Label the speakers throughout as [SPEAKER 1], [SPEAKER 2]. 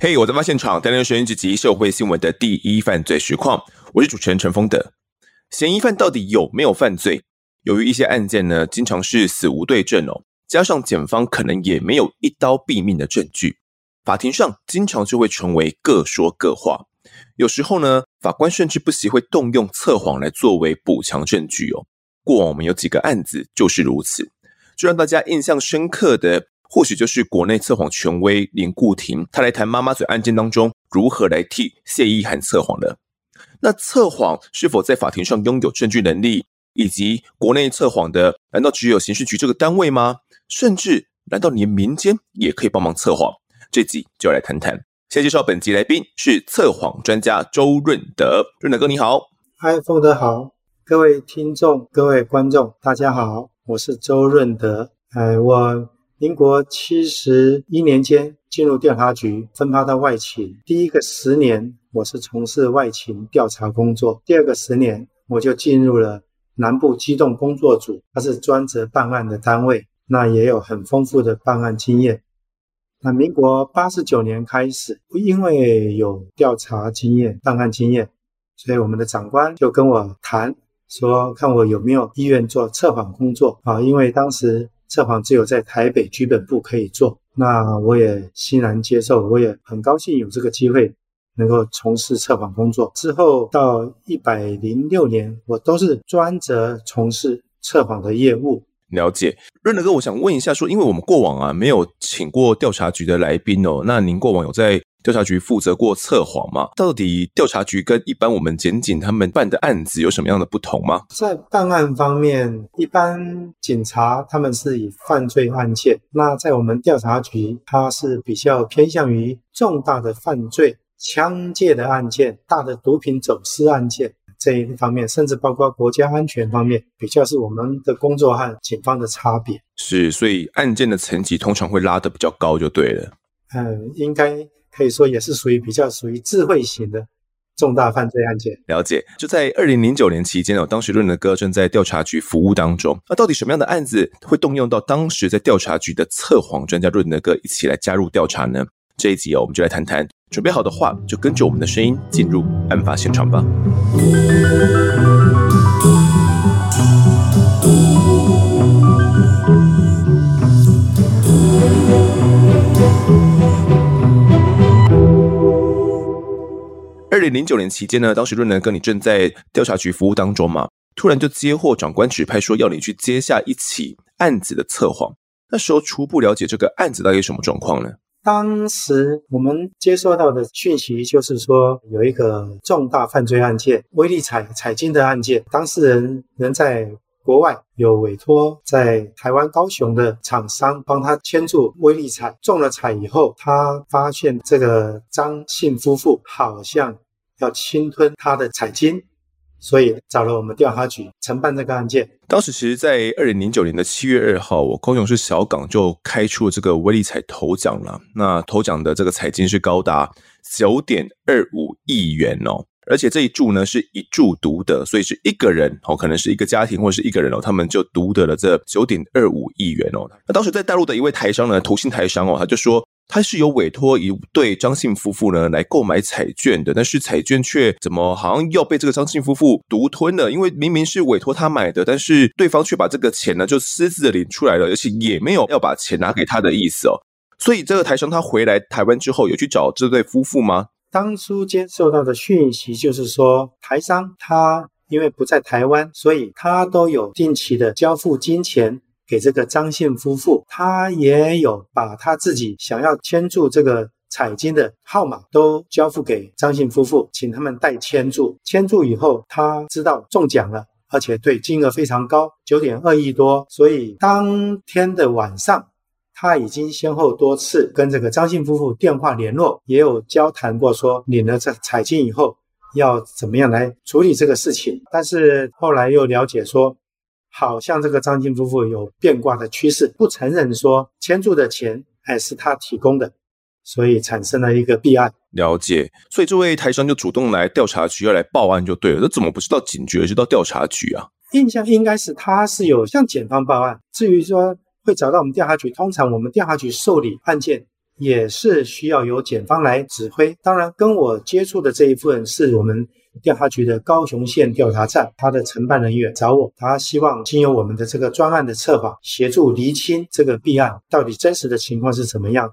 [SPEAKER 1] 嘿我在发现场，带来收音机及社会新闻的第一犯罪实况。我是主持人陈丰德。嫌疑犯到底有没有犯罪？由于一些案件呢，经常是死无对证哦，加上检方可能也没有一刀毙命的证据，法庭上经常就会成为各说各话。有时候呢，法官甚至不惜会动用测谎来作为补强证据哦。过往我们有几个案子就是如此，最让大家印象深刻的。或许就是国内测谎权威林顾庭，他来谈妈妈嘴案件当中如何来替谢依涵测谎的。那测谎是否在法庭上拥有证据能力，以及国内测谎的难道只有刑事局这个单位吗？甚至难道连民间也可以帮忙测谎？这集就要来谈谈。先介绍本集来宾是测谎专家周润德，润德哥你好。
[SPEAKER 2] 嗨，丰德好，各位听众、各位观众，大家好，我是周润德。哎，我。民国七十一年间进入调查局，分发到外勤。第一个十年，我是从事外勤调查工作；第二个十年，我就进入了南部机动工作组，它是专责办案的单位，那也有很丰富的办案经验。那民国八十九年开始，因为有调查经验、办案经验，所以我们的长官就跟我谈，说看我有没有意愿做测谎工作啊，因为当时。测谎只有在台北局本部可以做，那我也欣然接受，我也很高兴有这个机会能够从事测谎工作。之后到一百零六年，我都是专责从事测谎的业务。
[SPEAKER 1] 了解，润德哥，我想问一下，说，因为我们过往啊没有请过调查局的来宾哦，那您过往有在调查局负责过测谎吗？到底调查局跟一般我们检警他们办的案子有什么样的不同吗？
[SPEAKER 2] 在办案方面，一般警察他们是以犯罪案件，那在我们调查局，它是比较偏向于重大的犯罪、枪械的案件、大的毒品走私案件。这一方面，甚至包括国家安全方面，比较是我们的工作和警方的差别。
[SPEAKER 1] 是，所以案件的层级通常会拉得比较高，就对了。
[SPEAKER 2] 嗯，应该可以说也是属于比较属于智慧型的重大犯罪案件。
[SPEAKER 1] 了解。就在二零零九年期间哦，当时润德哥正在调查局服务当中。那到底什么样的案子会动用到当时在调查局的测谎专家润德哥一起来加入调查呢？这一集哦，我们就来谈谈。准备好的话，就跟着我们的声音进入案发现场吧。二零零九年期间呢，当时润德哥你正在调查局服务当中嘛，突然就接获长官指派，说要你去接下一起案子的测谎。那时候初步了解这个案子到底什么状况呢？
[SPEAKER 2] 当时我们接收到的讯息就是说，有一个重大犯罪案件，威力彩彩金的案件，当事人人在国外，有委托在台湾高雄的厂商帮他签注威力彩，中了彩以后，他发现这个张姓夫妇好像要侵吞他的彩金。所以找了我们调查局承办这个案件。
[SPEAKER 1] 当时其实，在二零零九年的七月二号，我高雄市小港就开出了这个威力彩头奖了。那头奖的这个彩金是高达九点二五亿元哦，而且这一注呢是一注独得，所以是一个人哦，可能是一个家庭或者是一个人哦，他们就独得了这九点二五亿元哦。那当时在大陆的一位台商呢，投信台商哦，他就说。他是有委托一对张姓夫妇呢来购买彩券的，但是彩券却怎么好像要被这个张姓夫妇独吞了？因为明明是委托他买的，但是对方却把这个钱呢就私自的领出来了，而且也没有要把钱拿给他的意思哦。所以这个台商他回来台湾之后有去找这对夫妇吗？
[SPEAKER 2] 当初接受到的讯息就是说，台商他因为不在台湾，所以他都有定期的交付金钱。给这个张姓夫妇，他也有把他自己想要签注这个彩金的号码都交付给张姓夫妇，请他们代签注。签注以后，他知道中奖了，而且对金额非常高，九点二亿多。所以当天的晚上，他已经先后多次跟这个张姓夫妇电话联络，也有交谈过，说领了这彩金以后要怎么样来处理这个事情。但是后来又了解说。好像这个张姓夫妇有变卦的趋势，不承认说签注的钱还是他提供的，所以产生了一个弊案。
[SPEAKER 1] 了解，所以这位台商就主动来调查局要来报案就对了。那怎么不是到警局，而是到调查局啊？
[SPEAKER 2] 印象应该是他是有向检方报案。至于说会找到我们调查局，通常我们调查局受理案件也是需要由检方来指挥。当然，跟我接触的这一份是我们调查局的高雄县调查站，他的承办人员找我，他希望经由我们的这个专案的策划，协助厘清这个弊案到底真实的情况是怎么样。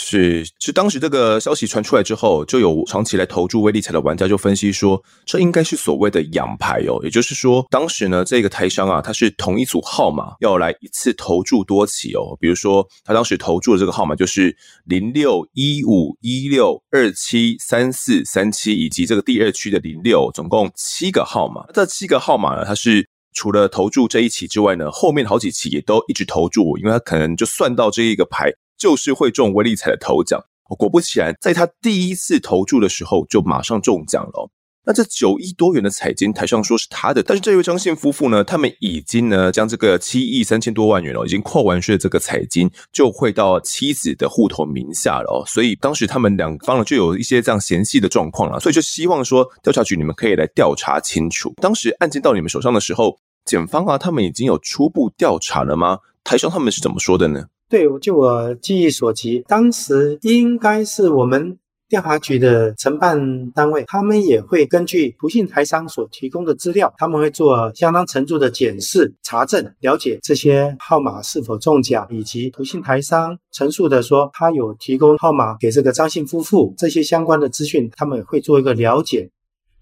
[SPEAKER 1] 是，是当时这个消息传出来之后，就有长期来投注威力彩的玩家就分析说，这应该是所谓的养牌哦，也就是说，当时呢这个台商啊，他是同一组号码要来一次投注多期哦，比如说他当时投注的这个号码就是零六一五一六二七三四三七，以及这个第二区的零六，总共七个号码。这七个号码呢，它是除了投注这一期之外呢，后面好几期也都一直投注，因为他可能就算到这一个牌。就是会中威力彩的头奖，果不其然，在他第一次投注的时候就马上中奖了。那这九亿多元的彩金，台上说是他的，但是这位张姓夫妇呢，他们已经呢将这个七亿三千多万元了，已经扣完税的这个彩金就汇到妻子的户头名下了哦。所以当时他们两方呢就有一些这样嫌隙的状况了，所以就希望说调查局你们可以来调查清楚。当时案件到你们手上的时候，检方啊他们已经有初步调查了吗？台上他们是怎么说的呢？
[SPEAKER 2] 对，就我记忆所及，当时应该是我们调查局的承办单位，他们也会根据不信台商所提供的资料，他们会做相当程度的检视、查证，了解这些号码是否中奖，以及不信台商陈述的说他有提供号码给这个张姓夫妇，这些相关的资讯，他们也会做一个了解，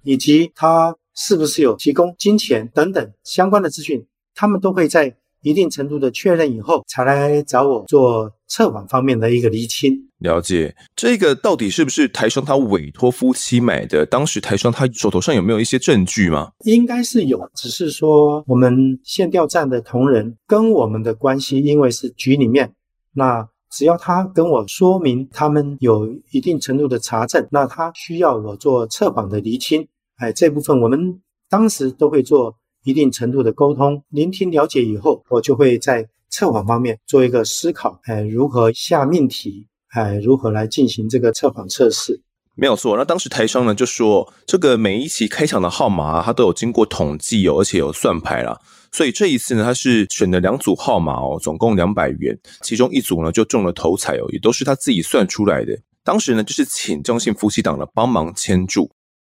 [SPEAKER 2] 以及他是不是有提供金钱等等相关的资讯，他们都会在。一定程度的确认以后，才来找我做测谎方面的一个厘清。
[SPEAKER 1] 了解这个到底是不是台商他委托夫妻买的？当时台商他手头上有没有一些证据吗？
[SPEAKER 2] 应该是有，只是说我们线调站的同仁跟我们的关系，因为是局里面，那只要他跟我说明他们有一定程度的查证，那他需要我做测谎的厘清，哎，这部分我们当时都会做。一定程度的沟通、聆听、了解以后，我就会在测谎方面做一个思考，哎，如何下命题，哎，如何来进行这个测谎测试？
[SPEAKER 1] 没有错。那当时台商呢就说，这个每一期开奖的号码啊，它都有经过统计哦，而且有算牌了。所以这一次呢，他是选了两组号码哦，总共两百元，其中一组呢就中了头彩哦，也都是他自己算出来的。当时呢就是请张姓夫妻档呢帮忙签注。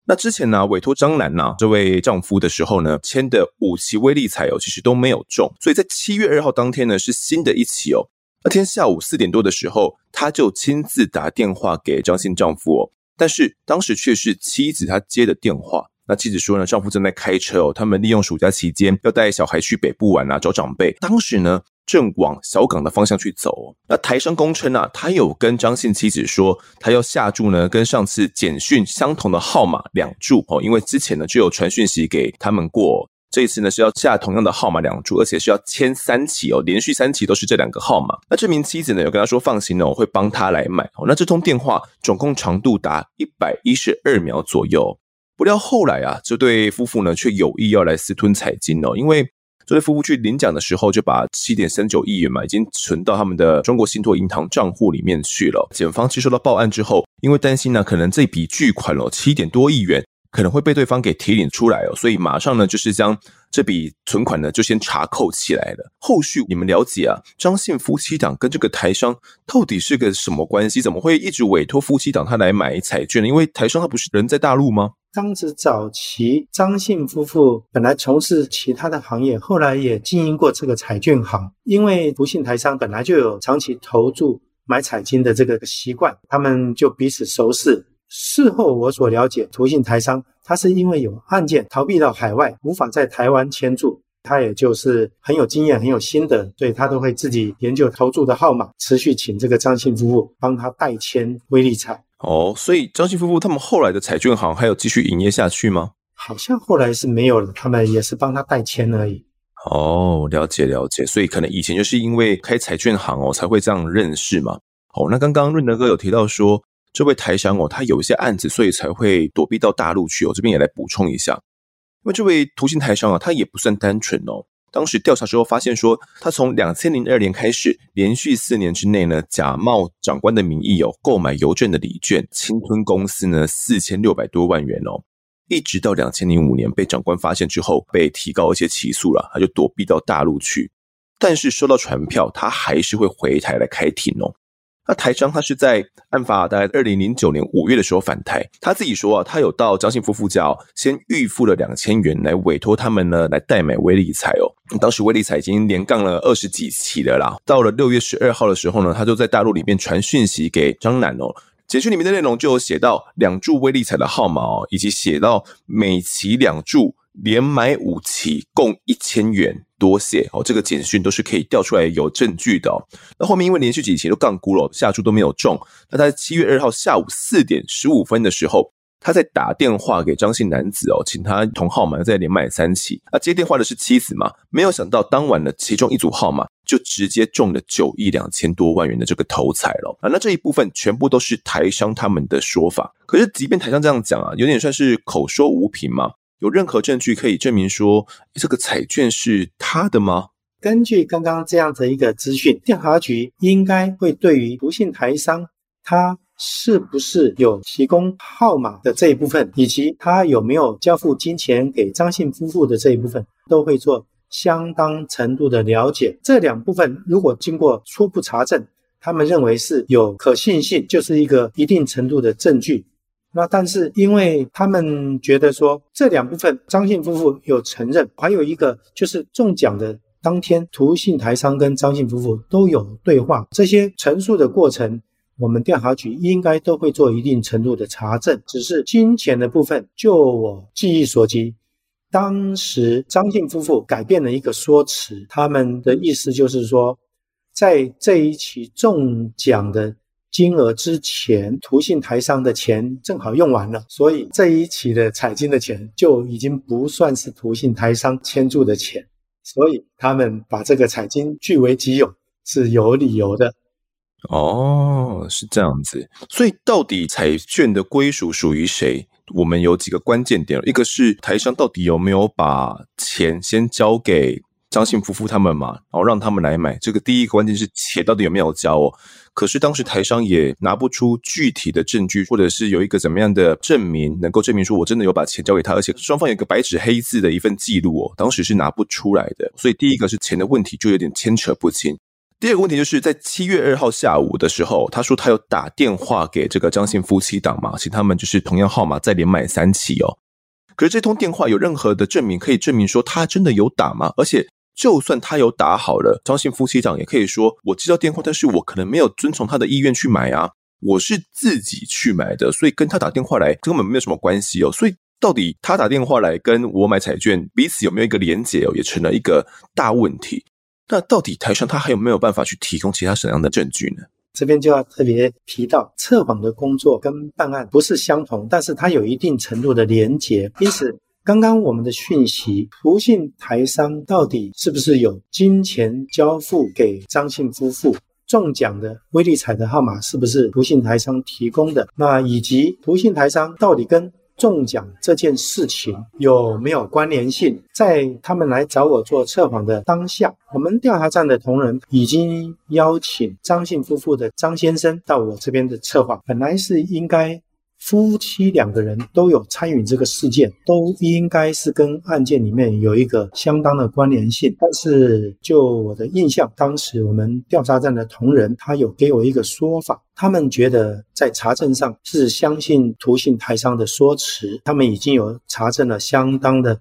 [SPEAKER 1] 那之前呢，委托张兰呐这位丈夫的时候呢，签的五期威力彩哦，其实都没有中，所以在七月二号当天呢，是新的一期哦。那天下午四点多的时候，他就亲自打电话给张姓丈夫哦，但是当时却是妻子她接的电话。那妻子说呢，丈夫正在开车哦，他们利用暑假期间要带小孩去北部玩啊，找长辈。当时呢。正往小港的方向去走。那台商公称啊，他有跟张姓妻子说，他要下注呢，跟上次简讯相同的号码两注哦，因为之前呢就有传讯息给他们过，这一次呢是要下同样的号码两注，而且是要签三期哦，连续三期都是这两个号码。那这名妻子呢有跟他说放心哦，我会帮他来买哦。那这通电话总共长度达一百一十二秒左右，不料后来啊，这对夫妇呢却有意要来私吞彩金哦，因为。这对夫妇去领奖的时候，就把七点三九亿元嘛，已经存到他们的中国信托银行账户里面去了。检方接收到报案之后，因为担心呢，可能这笔巨款哦，七点多亿元可能会被对方给提领出来哦，所以马上呢，就是将这笔存款呢，就先查扣起来了。后续你们了解啊，张姓夫妻档跟这个台商到底是个什么关系？怎么会一直委托夫妻档他来买彩券呢？因为台商他不是人在大陆吗？
[SPEAKER 2] 当时早期张姓夫妇本来从事其他的行业，后来也经营过这个彩券行。因为不幸台商本来就有长期投注买彩金的这个习惯，他们就彼此熟识。事后我所了解，涂姓台商他是因为有案件逃避到海外，无法在台湾签注，他也就是很有经验、很有心得，对他都会自己研究投注的号码，持续请这个张姓夫妇帮他代签威利彩。
[SPEAKER 1] 哦，所以张姓夫妇他们后来的彩券行还有继续营业下去吗？
[SPEAKER 2] 好像后来是没有了，他们也是帮他代签而已。
[SPEAKER 1] 哦，了解了解，所以可能以前就是因为开彩券行哦，才会这样认识嘛。哦，那刚刚润德哥有提到说，这位台商哦，他有一些案子，所以才会躲避到大陆去哦。这边也来补充一下，因为这位图形台商啊，他也不算单纯哦。当时调查之后发现说，他从两千零二年开始，连续四年之内呢，假冒长官的名义有购买邮政的礼券，侵吞公司呢四千六百多万元哦。一直到两千零五年被长官发现之后，被提高一些起诉了，他就躲避到大陆去。但是收到传票，他还是会回台来开庭哦。那台商他是在案发大概二零零九年五月的时候返台，他自己说啊，他有到张姓夫妇家哦，先预付了两千元来委托他们呢来代买威力彩哦。当时威力彩已经连杠了二十几期了啦。到了六月十二号的时候呢，他就在大陆里面传讯息给张楠哦，简讯里面的内容就有写到两注威力彩的号码哦，以及写到每期两注。连买五期，共一千元，多谢哦。这个简讯都是可以调出来有证据的哦。那后面因为连续几期都杠估了，下注都没有中。那他在七月二号下午四点十五分的时候，他在打电话给张姓男子哦，请他同号码再连买三期。那接电话的是妻子嘛？没有想到当晚的其中一组号码就直接中了九亿两千多万元的这个头彩了啊！那这一部分全部都是台商他们的说法。可是即便台商这样讲啊，有点算是口说无凭嘛。有任何证据可以证明说这个彩券是他的吗？
[SPEAKER 2] 根据刚刚这样的一个资讯，调查局应该会对于不信台商他是不是有提供号码的这一部分，以及他有没有交付金钱给张姓夫妇的这一部分，都会做相当程度的了解。这两部分如果经过初步查证，他们认为是有可信性，就是一个一定程度的证据。那但是，因为他们觉得说这两部分张姓夫妇有承认，还有一个就是中奖的当天，涂姓台商跟张姓夫妇都有对话，这些陈述的过程，我们调查局应该都会做一定程度的查证。只是金钱的部分，就我记忆所及，当时张姓夫妇改变了一个说辞，他们的意思就是说，在这一起中奖的。金额之前，涂姓台商的钱正好用完了，所以这一期的彩金的钱就已经不算是涂姓台商签注的钱，所以他们把这个彩金据为己有是有理由的。
[SPEAKER 1] 哦，是这样子。所以到底彩券的归属属于谁？我们有几个关键点，一个是台商到底有没有把钱先交给张姓夫妇他们嘛，然后让他们来买。这个第一个关键是钱到底有没有交哦。可是当时台商也拿不出具体的证据，或者是有一个怎么样的证明，能够证明说我真的有把钱交给他，而且双方有一个白纸黑字的一份记录哦，当时是拿不出来的。所以第一个是钱的问题，就有点牵扯不清。第二个问题就是在七月二号下午的时候，他说他有打电话给这个张姓夫妻档嘛，请他们就是同样号码再连买三起哦。可是这通电话有任何的证明可以证明说他真的有打吗？而且。就算他有打好了，张姓夫妻档也可以说我接到电话，但是我可能没有遵从他的意愿去买啊，我是自己去买的，所以跟他打电话来根本没有什么关系哦。所以到底他打电话来跟我买彩券，彼此有没有一个连结哦，也成了一个大问题。那到底台商他还有没有办法去提供其他什么样的证据呢？
[SPEAKER 2] 这边就要特别提到，测谎的工作跟办案不是相同，但是它有一定程度的连结，因此。刚刚我们的讯息，不信台商到底是不是有金钱交付给张姓夫妇？中奖的威力彩的号码是不是不信台商提供的？那以及不信台商到底跟中奖这件事情有没有关联性？在他们来找我做测谎的当下，我们调查站的同仁已经邀请张姓夫妇的张先生到我这边的测谎，本来是应该。夫妻两个人都有参与这个事件，都应该是跟案件里面有一个相当的关联性。但是就我的印象，当时我们调查站的同仁他有给我一个说法，他们觉得在查证上是相信涂姓台商的说辞，他们已经有查证了相当的。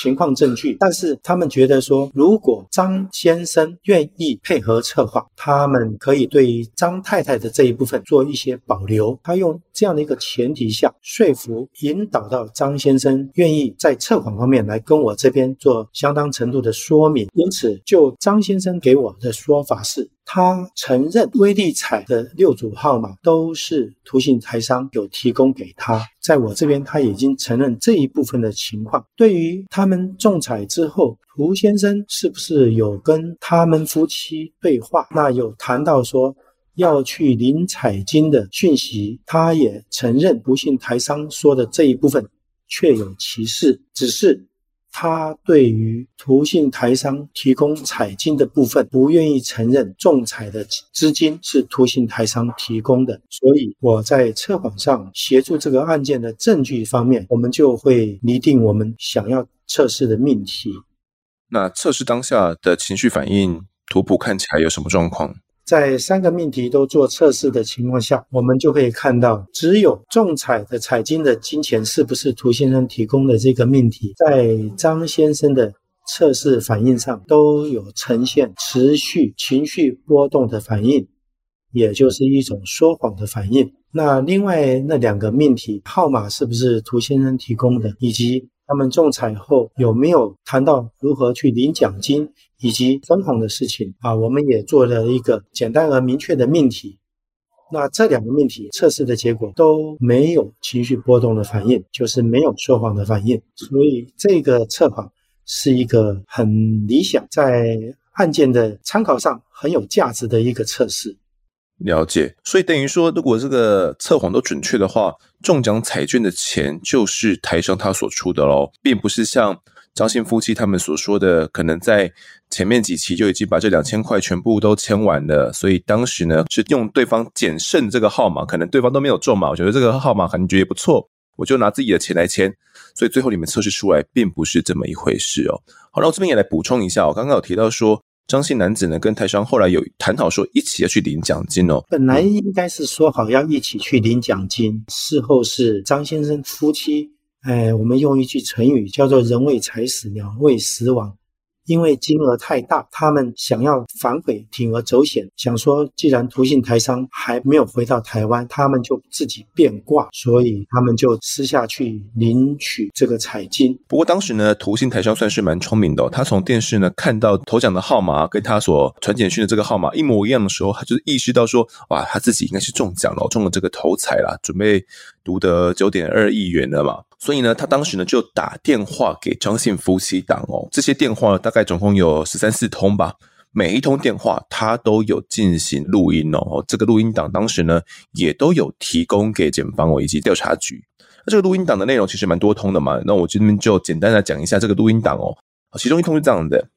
[SPEAKER 2] 情况证据，但是他们觉得说，如果张先生愿意配合策划，他们可以对张太太的这一部分做一些保留。他用这样的一个前提下说服、引导到张先生愿意在测谎方面来跟我这边做相当程度的说明。因此，就张先生给我的说法是。他承认威利彩的六组号码都是涂姓台商有提供给他，在我这边他已经承认这一部分的情况。对于他们中彩之后，涂先生是不是有跟他们夫妻对话？那有谈到说要去领彩金的讯息，他也承认不信台商说的这一部分确有其事，只是。他对于图信台商提供彩金的部分不愿意承认仲裁的资金是图信台商提供的，所以我在测谎上协助这个案件的证据方面，我们就会拟定我们想要测试的命题。
[SPEAKER 1] 那测试当下的情绪反应，图谱看起来有什么状况？
[SPEAKER 2] 在三个命题都做测试的情况下，我们就可以看到，只有仲裁的彩金的金钱是不是涂先生提供的这个命题，在张先生的测试反应上都有呈现持续情绪波动的反应，也就是一种说谎的反应。那另外那两个命题号码是不是涂先生提供的，以及他们仲裁后有没有谈到如何去领奖金？以及分红的事情啊，我们也做了一个简单而明确的命题。那这两个命题测试的结果都没有情绪波动的反应，就是没有说谎的反应。所以这个测谎是一个很理想，在案件的参考上很有价值的一个测试。
[SPEAKER 1] 了解。所以等于说，如果这个测谎都准确的话，中奖彩券的钱就是台商他所出的喽，并不是像。张姓夫妻他们所说的，可能在前面几期就已经把这两千块全部都签完了，所以当时呢是用对方捡剩这个号码，可能对方都没有中嘛，我觉得这个号码感觉也不错，我就拿自己的钱来签，所以最后你们测试出来并不是这么一回事哦。好了，我这边也来补充一下，我刚刚有提到说张姓男子呢跟台商后来有谈好说一起要去领奖金哦，
[SPEAKER 2] 本来应该是说好要一起去领奖金，事后是张先生夫妻。哎，我们用一句成语叫做“人为财死，鸟为食亡”。因为金额太大，他们想要反悔，铤而走险，想说既然涂姓台商还没有回到台湾，他们就自己变卦，所以他们就私下去领取这个彩金。
[SPEAKER 1] 不过当时呢，涂姓台商算是蛮聪明的，他从电视呢看到头奖的号码跟他所传简讯的这个号码一模一样的时候，他就意识到说，哇，他自己应该是中奖了，中了这个头彩啦，准备独得九点二亿元了嘛。所以呢，他当时呢就打电话给张姓夫妻档哦，这些电话大概总共有十三四通吧，每一通电话他都有进行录音哦，这个录音档当时呢也都有提供给检方以及调查局。那这个录音档的内容其实蛮多通的嘛，那我这边就简单的讲一下这个录音档哦。其中一通是这样的，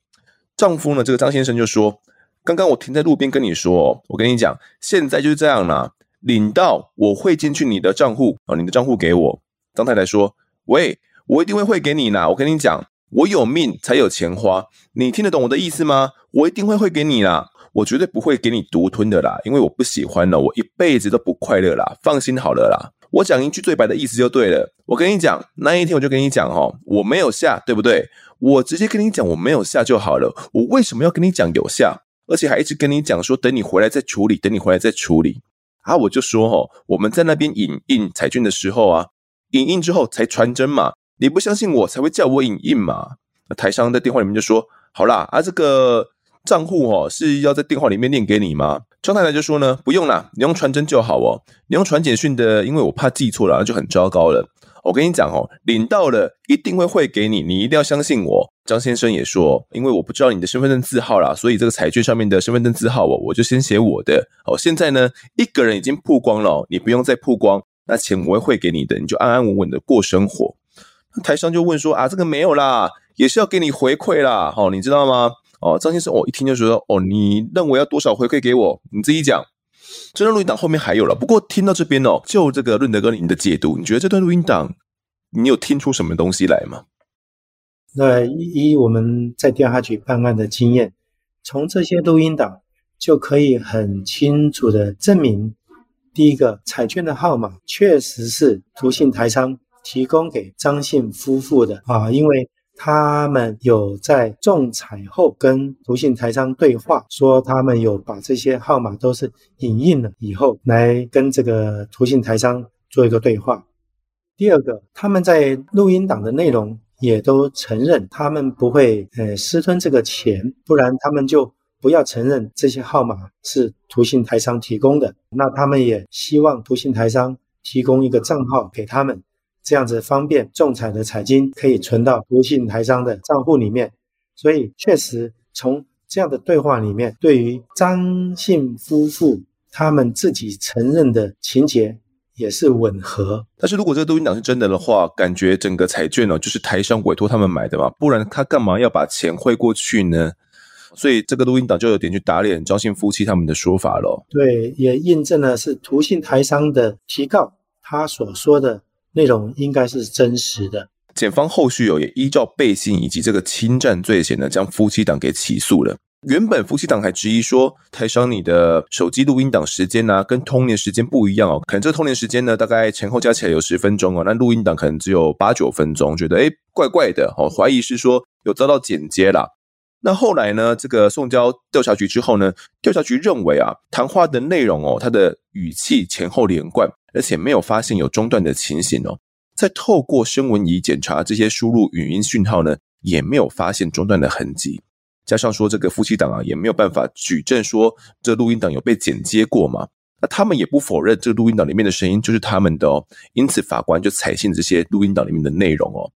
[SPEAKER 1] 丈夫呢这个张先生就说：“刚刚我停在路边跟你说，我跟你讲，现在就是这样啦，领到我汇进去你的账户哦，你的账户给我。”张太太说：“喂，我一定会汇给你啦。我跟你讲，我有命才有钱花，你听得懂我的意思吗？我一定会汇给你啦，我绝对不会给你独吞的啦，因为我不喜欢了，我一辈子都不快乐啦。放心好了啦，我讲一句最白的意思就对了。我跟你讲，那一天我就跟你讲哦，我没有下，对不对？我直接跟你讲我没有下就好了。我为什么要跟你讲有下，而且还一直跟你讲说等你回来再处理，等你回来再处理啊？我就说哦，我们在那边影印彩券的时候啊。”影印之后才传真嘛，你不相信我才会叫我影印嘛。那台商在电话里面就说：“好啦，啊这个账户哦是要在电话里面念给你吗？”张太太就说呢：“不用啦，你用传真就好哦。你用传简讯的，因为我怕记错了，那就很糟糕了。我跟你讲哦，领到了一定会汇给你，你一定要相信我。”张先生也说：“因为我不知道你的身份证字号啦，所以这个彩券上面的身份证字号哦，我就先写我的。哦，现在呢，一个人已经曝光了，你不用再曝光。”那钱我会汇给你的，你就安安稳稳的过生活。台商就问说啊，这个没有啦，也是要给你回馈啦，哦，你知道吗？哦，张先生，我、哦、一听就说，哦，你认为要多少回馈给我？你自己讲。这段录音档后面还有了，不过听到这边哦，就这个润德哥你的解读，你觉得这段录音档你有听出什么东西来吗？
[SPEAKER 2] 那依我们在调查局办案的经验，从这些录音档就可以很清楚的证明。第一个彩券的号码确实是图信台商提供给张姓夫妇的啊，因为他们有在中彩后跟图信台商对话，说他们有把这些号码都是影印了以后，来跟这个图信台商做一个对话。第二个，他们在录音档的内容也都承认，他们不会呃私吞这个钱，不然他们就。不要承认这些号码是涂姓台商提供的，那他们也希望涂姓台商提供一个账号给他们，这样子方便中彩的彩金可以存到涂姓台商的账户里面。所以确实从这样的对话里面，对于张姓夫妇他们自己承认的情节，也是吻合。
[SPEAKER 1] 但是如果这个录音档是真的的话，感觉整个彩券哦，就是台商委托他们买的嘛，不然他干嘛要把钱汇过去呢？所以这个录音档就有点去打脸张姓夫妻他们的说法喽。
[SPEAKER 2] 对，也印证了是涂姓台商的提告，他所说的内容应该是真实的。
[SPEAKER 1] 检方后续有也依照背信以及这个侵占罪嫌呢，将夫妻档给起诉了。原本夫妻档还质疑说，台商你的手机录音档时间呢、啊，跟通年时间不一样哦，可能这个通年时间呢，大概前后加起来有十分钟哦，那录音档可能只有八九分钟，觉得诶怪怪的哦，怀疑是说有遭到剪接啦。那后来呢，这个送交调查局之后呢，调查局认为啊，谈话的内容哦，它的语气前后连贯，而且没有发现有中断的情形哦。再透过声纹仪检查这些输入语音讯号呢，也没有发现中断的痕迹。加上说这个夫妻档啊，也没有办法举证说这录音档有被剪接过嘛。那他们也不否认这个录音档里面的声音就是他们的哦。因此法官就采信这些录音档里面的内容哦。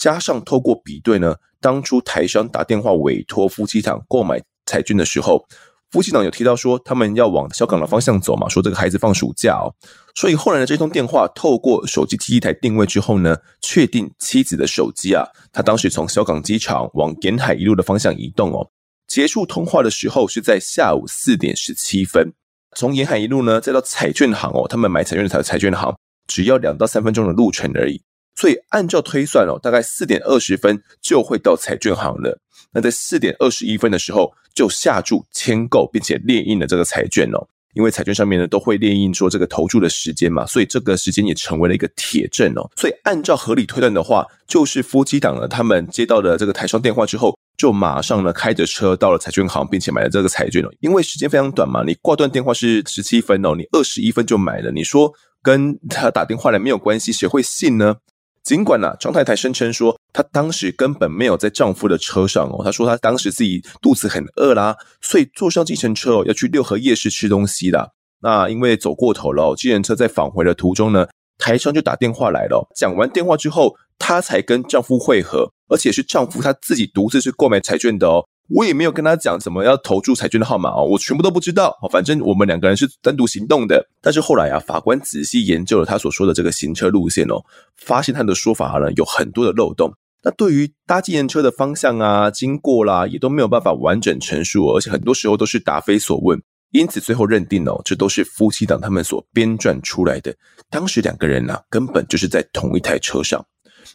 [SPEAKER 1] 加上透过比对呢，当初台商打电话委托夫妻档购买彩券的时候，夫妻档有提到说他们要往小港的方向走嘛，说这个孩子放暑假哦，所以后来的这通电话透过手机 T 台定位之后呢，确定妻子的手机啊，他当时从小港机场往沿海一路的方向移动哦，结束通话的时候是在下午四点十七分，从沿海一路呢再到彩券行哦，他们买彩券的彩彩券行只要两到三分钟的路程而已。所以按照推算哦，大概四点二十分就会到彩券行了。那在四点二十一分的时候就下注签购，并且列印了这个彩券哦。因为彩券上面呢都会列印说这个投注的时间嘛，所以这个时间也成为了一个铁证哦。所以按照合理推断的话，就是夫妻档呢他们接到了这个台商电话之后，就马上呢开着车到了彩券行，并且买了这个彩券哦。因为时间非常短嘛，你挂断电话是十七分哦，你二十一分就买了，你说跟他打电话来没有关系，谁会信呢？尽管呢，张太太声称说，她当时根本没有在丈夫的车上哦。她说她当时自己肚子很饿啦，所以坐上计程车哦，要去六合夜市吃东西啦。那因为走过头了，计程车在返回的途中呢，台商就打电话来了。讲完电话之后，她才跟丈夫会合，而且是丈夫他自己独自去购买彩券的哦。我也没有跟他讲怎么要投注彩券的号码哦，我全部都不知道。反正我们两个人是单独行动的。但是后来啊，法官仔细研究了他所说的这个行车路线哦，发现他的说法呢有很多的漏洞。那对于搭计程车的方向啊、经过啦，也都没有办法完整陈述，而且很多时候都是答非所问。因此最后认定哦，这都是夫妻档他们所编撰出来的。当时两个人呢、根本就是在同一台车上。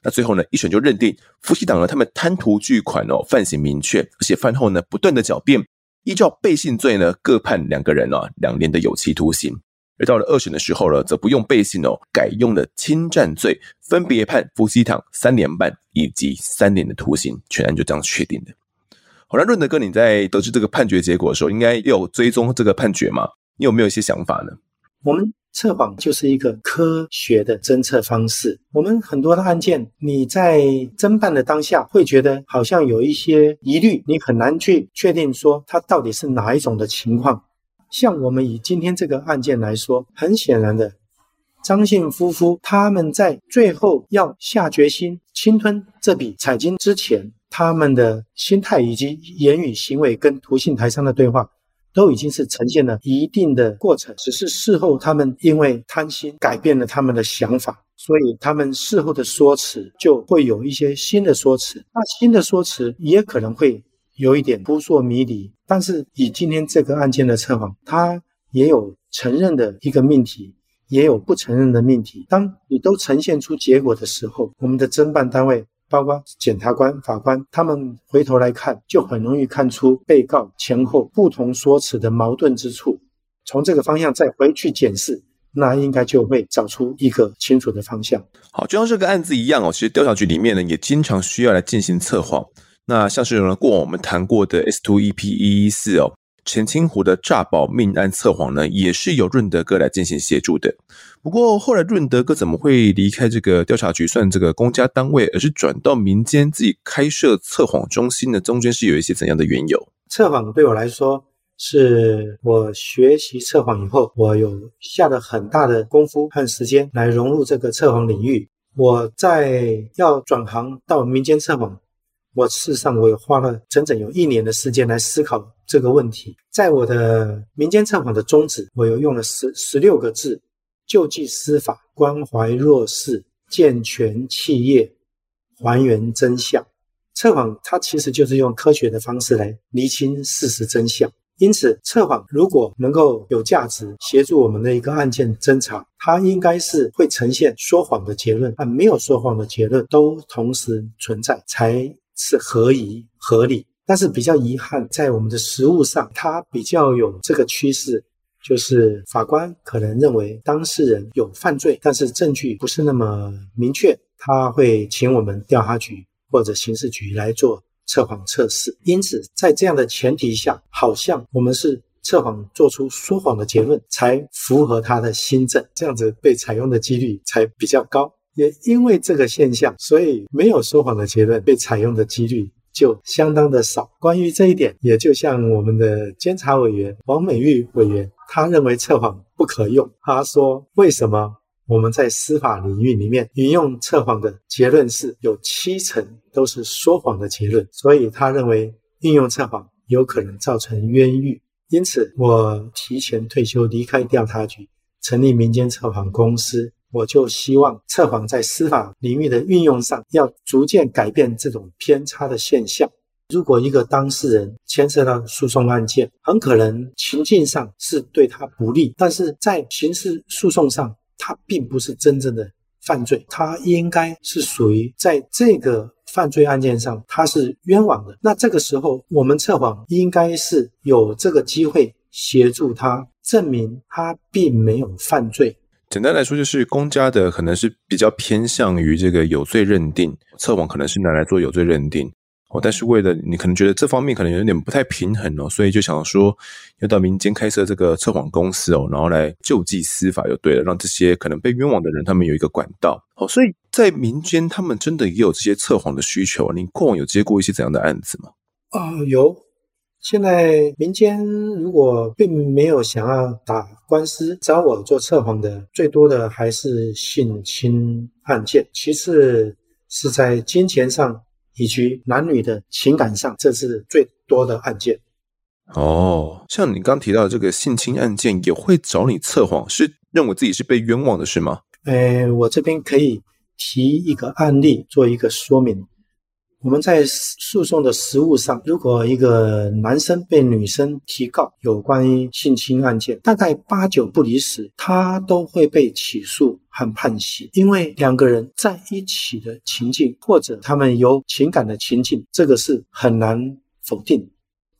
[SPEAKER 1] 那最后呢，一审就认定夫妻档呢，他们贪图巨款哦，犯行明确，而且饭后呢不断的狡辩，依照背信罪呢，各判两个人啊两年的有期徒刑。而到了二审的时候呢，则不用背信哦，改用了侵占罪，分别判夫妻档三年半以及三年的徒刑，全案就这样确定的。好了，润德哥，你在得知这个判决结果的时候，应该有追踪这个判决吗？你有没有一些想法呢？
[SPEAKER 2] 我们。测谎就是一个科学的侦测方式。我们很多的案件，你在侦办的当下会觉得好像有一些疑虑，你很难去确定说它到底是哪一种的情况。像我们以今天这个案件来说，很显然的，张姓夫妇他们在最后要下决心侵吞这笔彩金之前，他们的心态以及言语行为跟涂姓台商的对话。都已经是呈现了一定的过程，只是事后他们因为贪心改变了他们的想法，所以他们事后的说辞就会有一些新的说辞。那新的说辞也可能会有一点扑朔迷离。但是以今天这个案件的测谎，他也有承认的一个命题，也有不承认的命题。当你都呈现出结果的时候，我们的侦办单位。包括检察官、法官，他们回头来看，就很容易看出被告前后不同说辞的矛盾之处。从这个方向再回去检视，那应该就会找出一个清楚的方向。
[SPEAKER 1] 好，就像这个案子一样哦，其实调查局里面呢，也经常需要来进行测谎。那像是有人，过往我们谈过的 S2EP 一一四哦。陈清湖的诈保命案测谎呢，也是由润德哥来进行协助的。不过后来润德哥怎么会离开这个调查局，算这个公家单位，而是转到民间自己开设测谎中心呢？中间是有一些怎样的缘由？
[SPEAKER 2] 测谎对我来说，是我学习测谎以后，我有下了很大的功夫和时间来融入这个测谎领域。我在要转行到民间测谎。我事实上，我也花了整整有一年的时间来思考这个问题。在我的民间测谎的宗旨，我又用了十十六个字，救济司法、关怀弱势、健全企业、还原真相。测谎它其实就是用科学的方式来厘清事实真相。因此，测谎如果能够有价值，协助我们的一个案件侦查，它应该是会呈现说谎的结论和没有说谎的结论都同时存在，才是合宜合理。但是比较遗憾，在我们的实务上，它比较有这个趋势，就是法官可能认为当事人有犯罪，但是证据不是那么明确，他会请我们调查局或者刑事局来做。测谎测试，因此在这样的前提下，好像我们是测谎做出说谎的结论，才符合他的新政，这样子被采用的几率才比较高。也因为这个现象，所以没有说谎的结论被采用的几率就相当的少。关于这一点，也就像我们的监察委员王美玉委员，他认为测谎不可用。他说：“为什么？”我们在司法领域里面引用测谎的结论是有七成都是说谎的结论，所以他认为运用测谎有可能造成冤狱，因此我提前退休离开调查局，成立民间测谎公司。我就希望测谎在司法领域的运用上要逐渐改变这种偏差的现象。如果一个当事人牵涉到诉讼案件，很可能情境上是对他不利，但是在刑事诉讼上，他并不是真正的犯罪，他应该是属于在这个犯罪案件上他是冤枉的。那这个时候，我们测谎应该是有这个机会协助他证明他并没有犯罪。
[SPEAKER 1] 简单来说，就是公家的可能是比较偏向于这个有罪认定，测谎可能是拿来做有罪认定哦。但是为了你可能觉得这方面可能有点不太平衡哦，所以就想说要到民间开设这个测谎公司哦，然后来救济司法就对了，让这些可能被冤枉的人他们有一个管道。哦，所以在民间他们真的也有这些测谎的需求。你过往有接过一些怎样的案子吗？
[SPEAKER 2] 啊、有。现在民间如果并没有想要打官司找我做测谎的，最多的还是性侵案件，其次是在金钱上。以及男女的情感上，这是最多的案件。
[SPEAKER 1] 哦，像你刚提到的这个性侵案件，也会找你测谎，是认为自己是被冤枉的，是吗？
[SPEAKER 2] 诶，我这边可以提一个案例做一个说明。我们在诉讼的实务上，如果一个男生被女生提告有关于性侵案件，大概八九不离十，他都会被起诉和判刑，因为两个人在一起的情境，或者他们有情感的情境，这个是很难否定。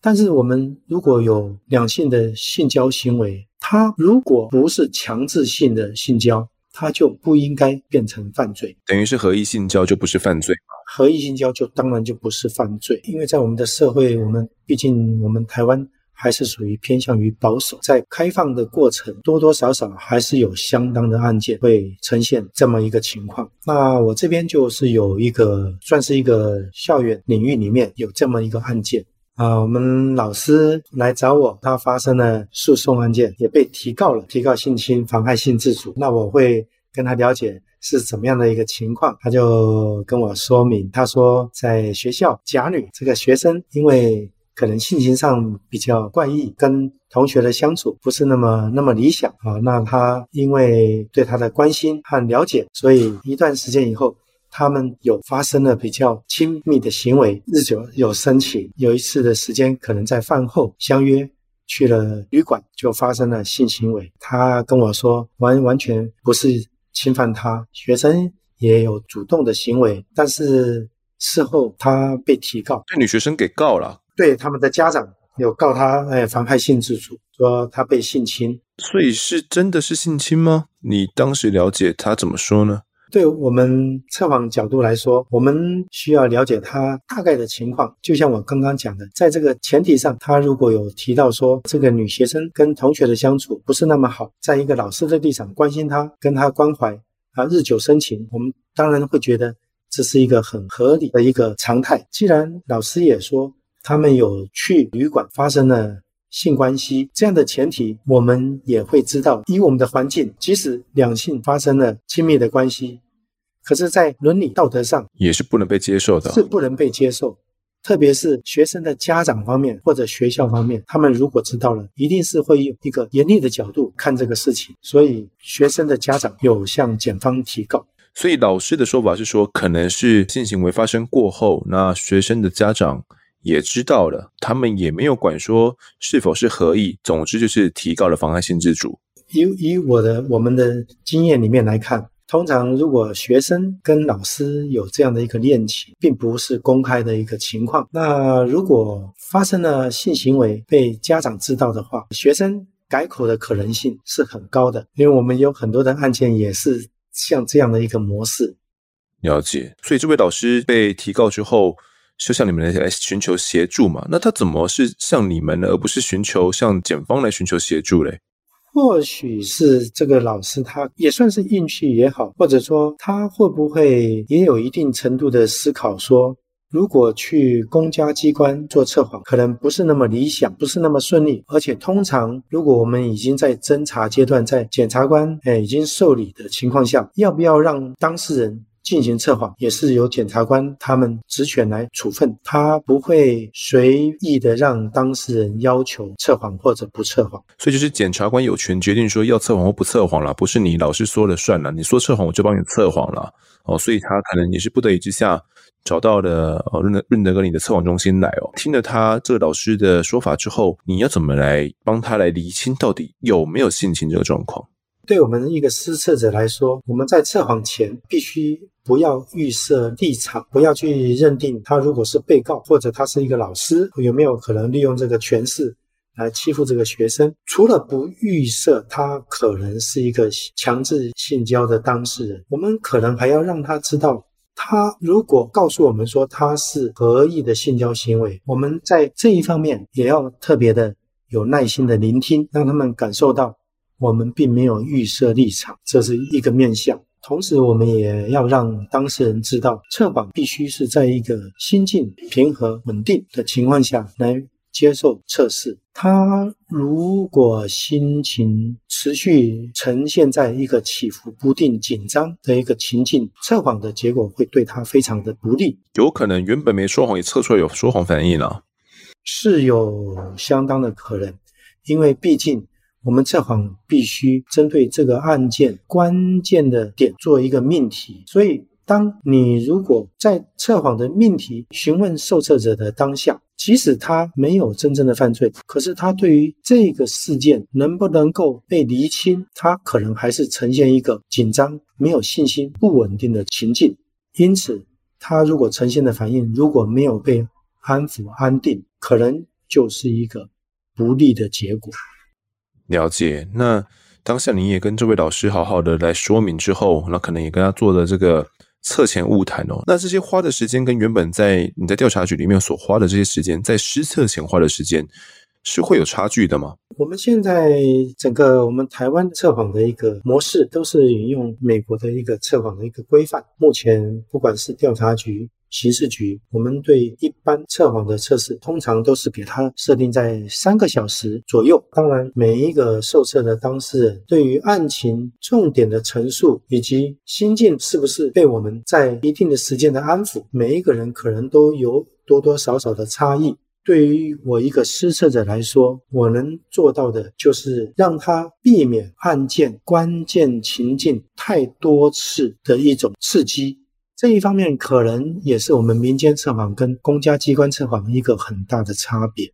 [SPEAKER 2] 但是我们如果有两性的性交行为，他如果不是强制性的性交，他就不应该变成犯罪，
[SPEAKER 1] 等于是合意性交就不是犯罪。
[SPEAKER 2] 合意性交就当然就不是犯罪，因为在我们的社会，我们毕竟我们台湾还是属于偏向于保守，在开放的过程多多少少还是有相当的案件会呈现这么一个情况。那我这边就是有一个算是一个校园领域里面有这么一个案件啊，我们老师来找我，他发生了诉讼案件，也被提告了，提告性侵妨害性自主。那我会跟他了解。是怎么样的一个情况？他就跟我说明，他说在学校甲女这个学生，因为可能性情上比较怪异，跟同学的相处不是那么那么理想啊。那他因为对他的关心和了解，所以一段时间以后，他们有发生了比较亲密的行为，日久有生情。有一次的时间，可能在饭后相约去了旅馆，就发生了性行为。他跟我说，完完全不是。侵犯他，学生也有主动的行为，但是事后他被提告，
[SPEAKER 1] 被女学生给告了。
[SPEAKER 2] 对，他们的家长有告他，哎，妨害性自主，说他被性侵。
[SPEAKER 1] 所以是真的是性侵吗？你当时了解他怎么说呢？
[SPEAKER 2] 对我们测谎角度来说，我们需要了解他大概的情况。就像我刚刚讲的，在这个前提上，他如果有提到说这个女学生跟同学的相处不是那么好，在一个老师的立场关心她，跟她关怀啊，日久生情，我们当然会觉得这是一个很合理的一个常态。既然老师也说他们有去旅馆发生了性关系这样的前提，我们也会知道，以我们的环境，即使两性发生了亲密的关系，可是，在伦理道德上也
[SPEAKER 1] 是不能被接受的，
[SPEAKER 2] 是不能被接受。特别是学生的家长方面或者学校方面，他们如果知道了，一定是会用一个严厉的角度看这个事情。所以学生的家长有向检方提告。
[SPEAKER 1] 所以老师的说法是说，可能是性行为发生过后，那学生的家长也知道了，他们也没有管说是否是合意，总之就是提高了妨害性自主。
[SPEAKER 2] 以以我的我们的经验里面来看，通常如果学生跟老师有这样的一个恋情，并不是公开的一个情况，那如果发生了性行为被家长知道的话，学生改口的可能性是很高的，因为我们有很多的案件也是。像这样的一个模式，
[SPEAKER 1] 了解。所以这位老师被提告之后，是向你们来来寻求协助嘛？那他怎么是向你们呢，而不是寻求向检方来寻求协助嘞？
[SPEAKER 2] 或许是这个老师他也算是运气也好，或者说他会不会也有一定程度的思考说。如果去公家机关做测谎，可能不是那么理想，不是那么顺利。而且通常，如果我们已经在侦查阶段，在检察官诶已经受理的情况下，要不要让当事人进行测谎，也是由检察官他们职权来处分。他不会随意的让当事人要求测谎或者不测谎。
[SPEAKER 1] 所以就是检察官有权决定说要测谎或不测谎了，不是你老师说了算了。你说测谎，我就帮你测谎了。哦，所以他可能也是不得已之下。找到了呃，润德润德哥，你的测谎中心来哦。听了他这个老师的说法之后，你要怎么来帮他来厘清到底有没有性侵这个状况？
[SPEAKER 2] 对我们一个施测者来说，我们在测谎前必须不要预设立场，不要去认定他如果是被告或者他是一个老师，有没有可能利用这个权势来欺负这个学生。除了不预设他可能是一个强制性交的当事人，我们可能还要让他知道。他如果告诉我们说他是合意的性交行为，我们在这一方面也要特别的有耐心的聆听，让他们感受到我们并没有预设立场，这是一个面向。同时，我们也要让当事人知道，测谎必须是在一个心境平和、稳定的情况下来接受测试。他如果心情持续呈现在一个起伏不定、紧张的一个情境，测谎的结果会对他非常的不利。
[SPEAKER 1] 有可能原本没说谎，也测出来有说谎反应了，
[SPEAKER 2] 是有相当的可能。因为毕竟我们测谎必须针对这个案件关键的点做一个命题，所以当你如果在测谎的命题询问受测者的当下，即使他没有真正的犯罪，可是他对于这个事件能不能够被厘清，他可能还是呈现一个紧张、没有信心、不稳定的情境。因此，他如果呈现的反应如果没有被安抚、安定，可能就是一个不利的结果。
[SPEAKER 1] 了解。那当下你也跟这位老师好好的来说明之后，那可能也跟他做了这个。测前晤谈哦，那这些花的时间跟原本在你在调查局里面所花的这些时间，在施测前花的时间是会有差距的吗？
[SPEAKER 2] 我们现在整个我们台湾测谎的一个模式，都是引用美国的一个测谎的一个规范。目前不管是调查局，刑事局，我们对一般测谎的测试，通常都是给它设定在三个小时左右。当然，每一个受测的当事人对于案情重点的陈述以及心境是不是被我们在一定的时间的安抚，每一个人可能都有多多少少的差异。对于我一个施测者来说，我能做到的就是让他避免案件关键情境太多次的一种刺激。这一方面可能也是我们民间测谎跟公家机关测谎一个很大的差别。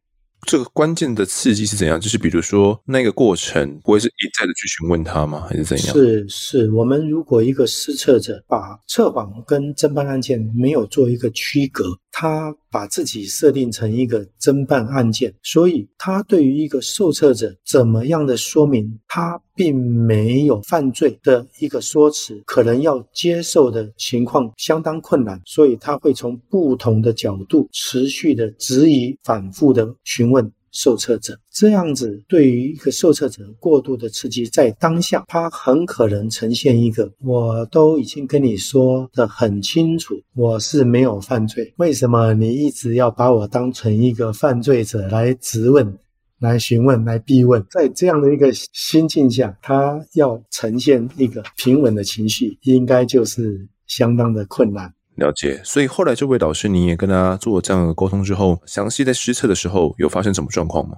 [SPEAKER 1] 这个关键的刺激是怎样？就是比如说那个过程不会是一再的去询问他吗？还是怎样？
[SPEAKER 2] 是是，我们如果一个施测者把测谎跟侦办案件没有做一个区隔。他把自己设定成一个侦办案件，所以他对于一个受测者怎么样的说明他并没有犯罪的一个说辞，可能要接受的情况相当困难，所以他会从不同的角度持续的质疑、反复的询问。受测者这样子，对于一个受测者过度的刺激，在当下，他很可能呈现一个：我都已经跟你说的很清楚，我是没有犯罪，为什么你一直要把我当成一个犯罪者来质问、来询问、来逼问？在这样的一个心境下，他要呈现一个平稳的情绪，应该就是相当的困难。
[SPEAKER 1] 了解。所以后来这位老师，你也跟他做这样的沟通之后，详细在施测的时候有发生什么状况吗？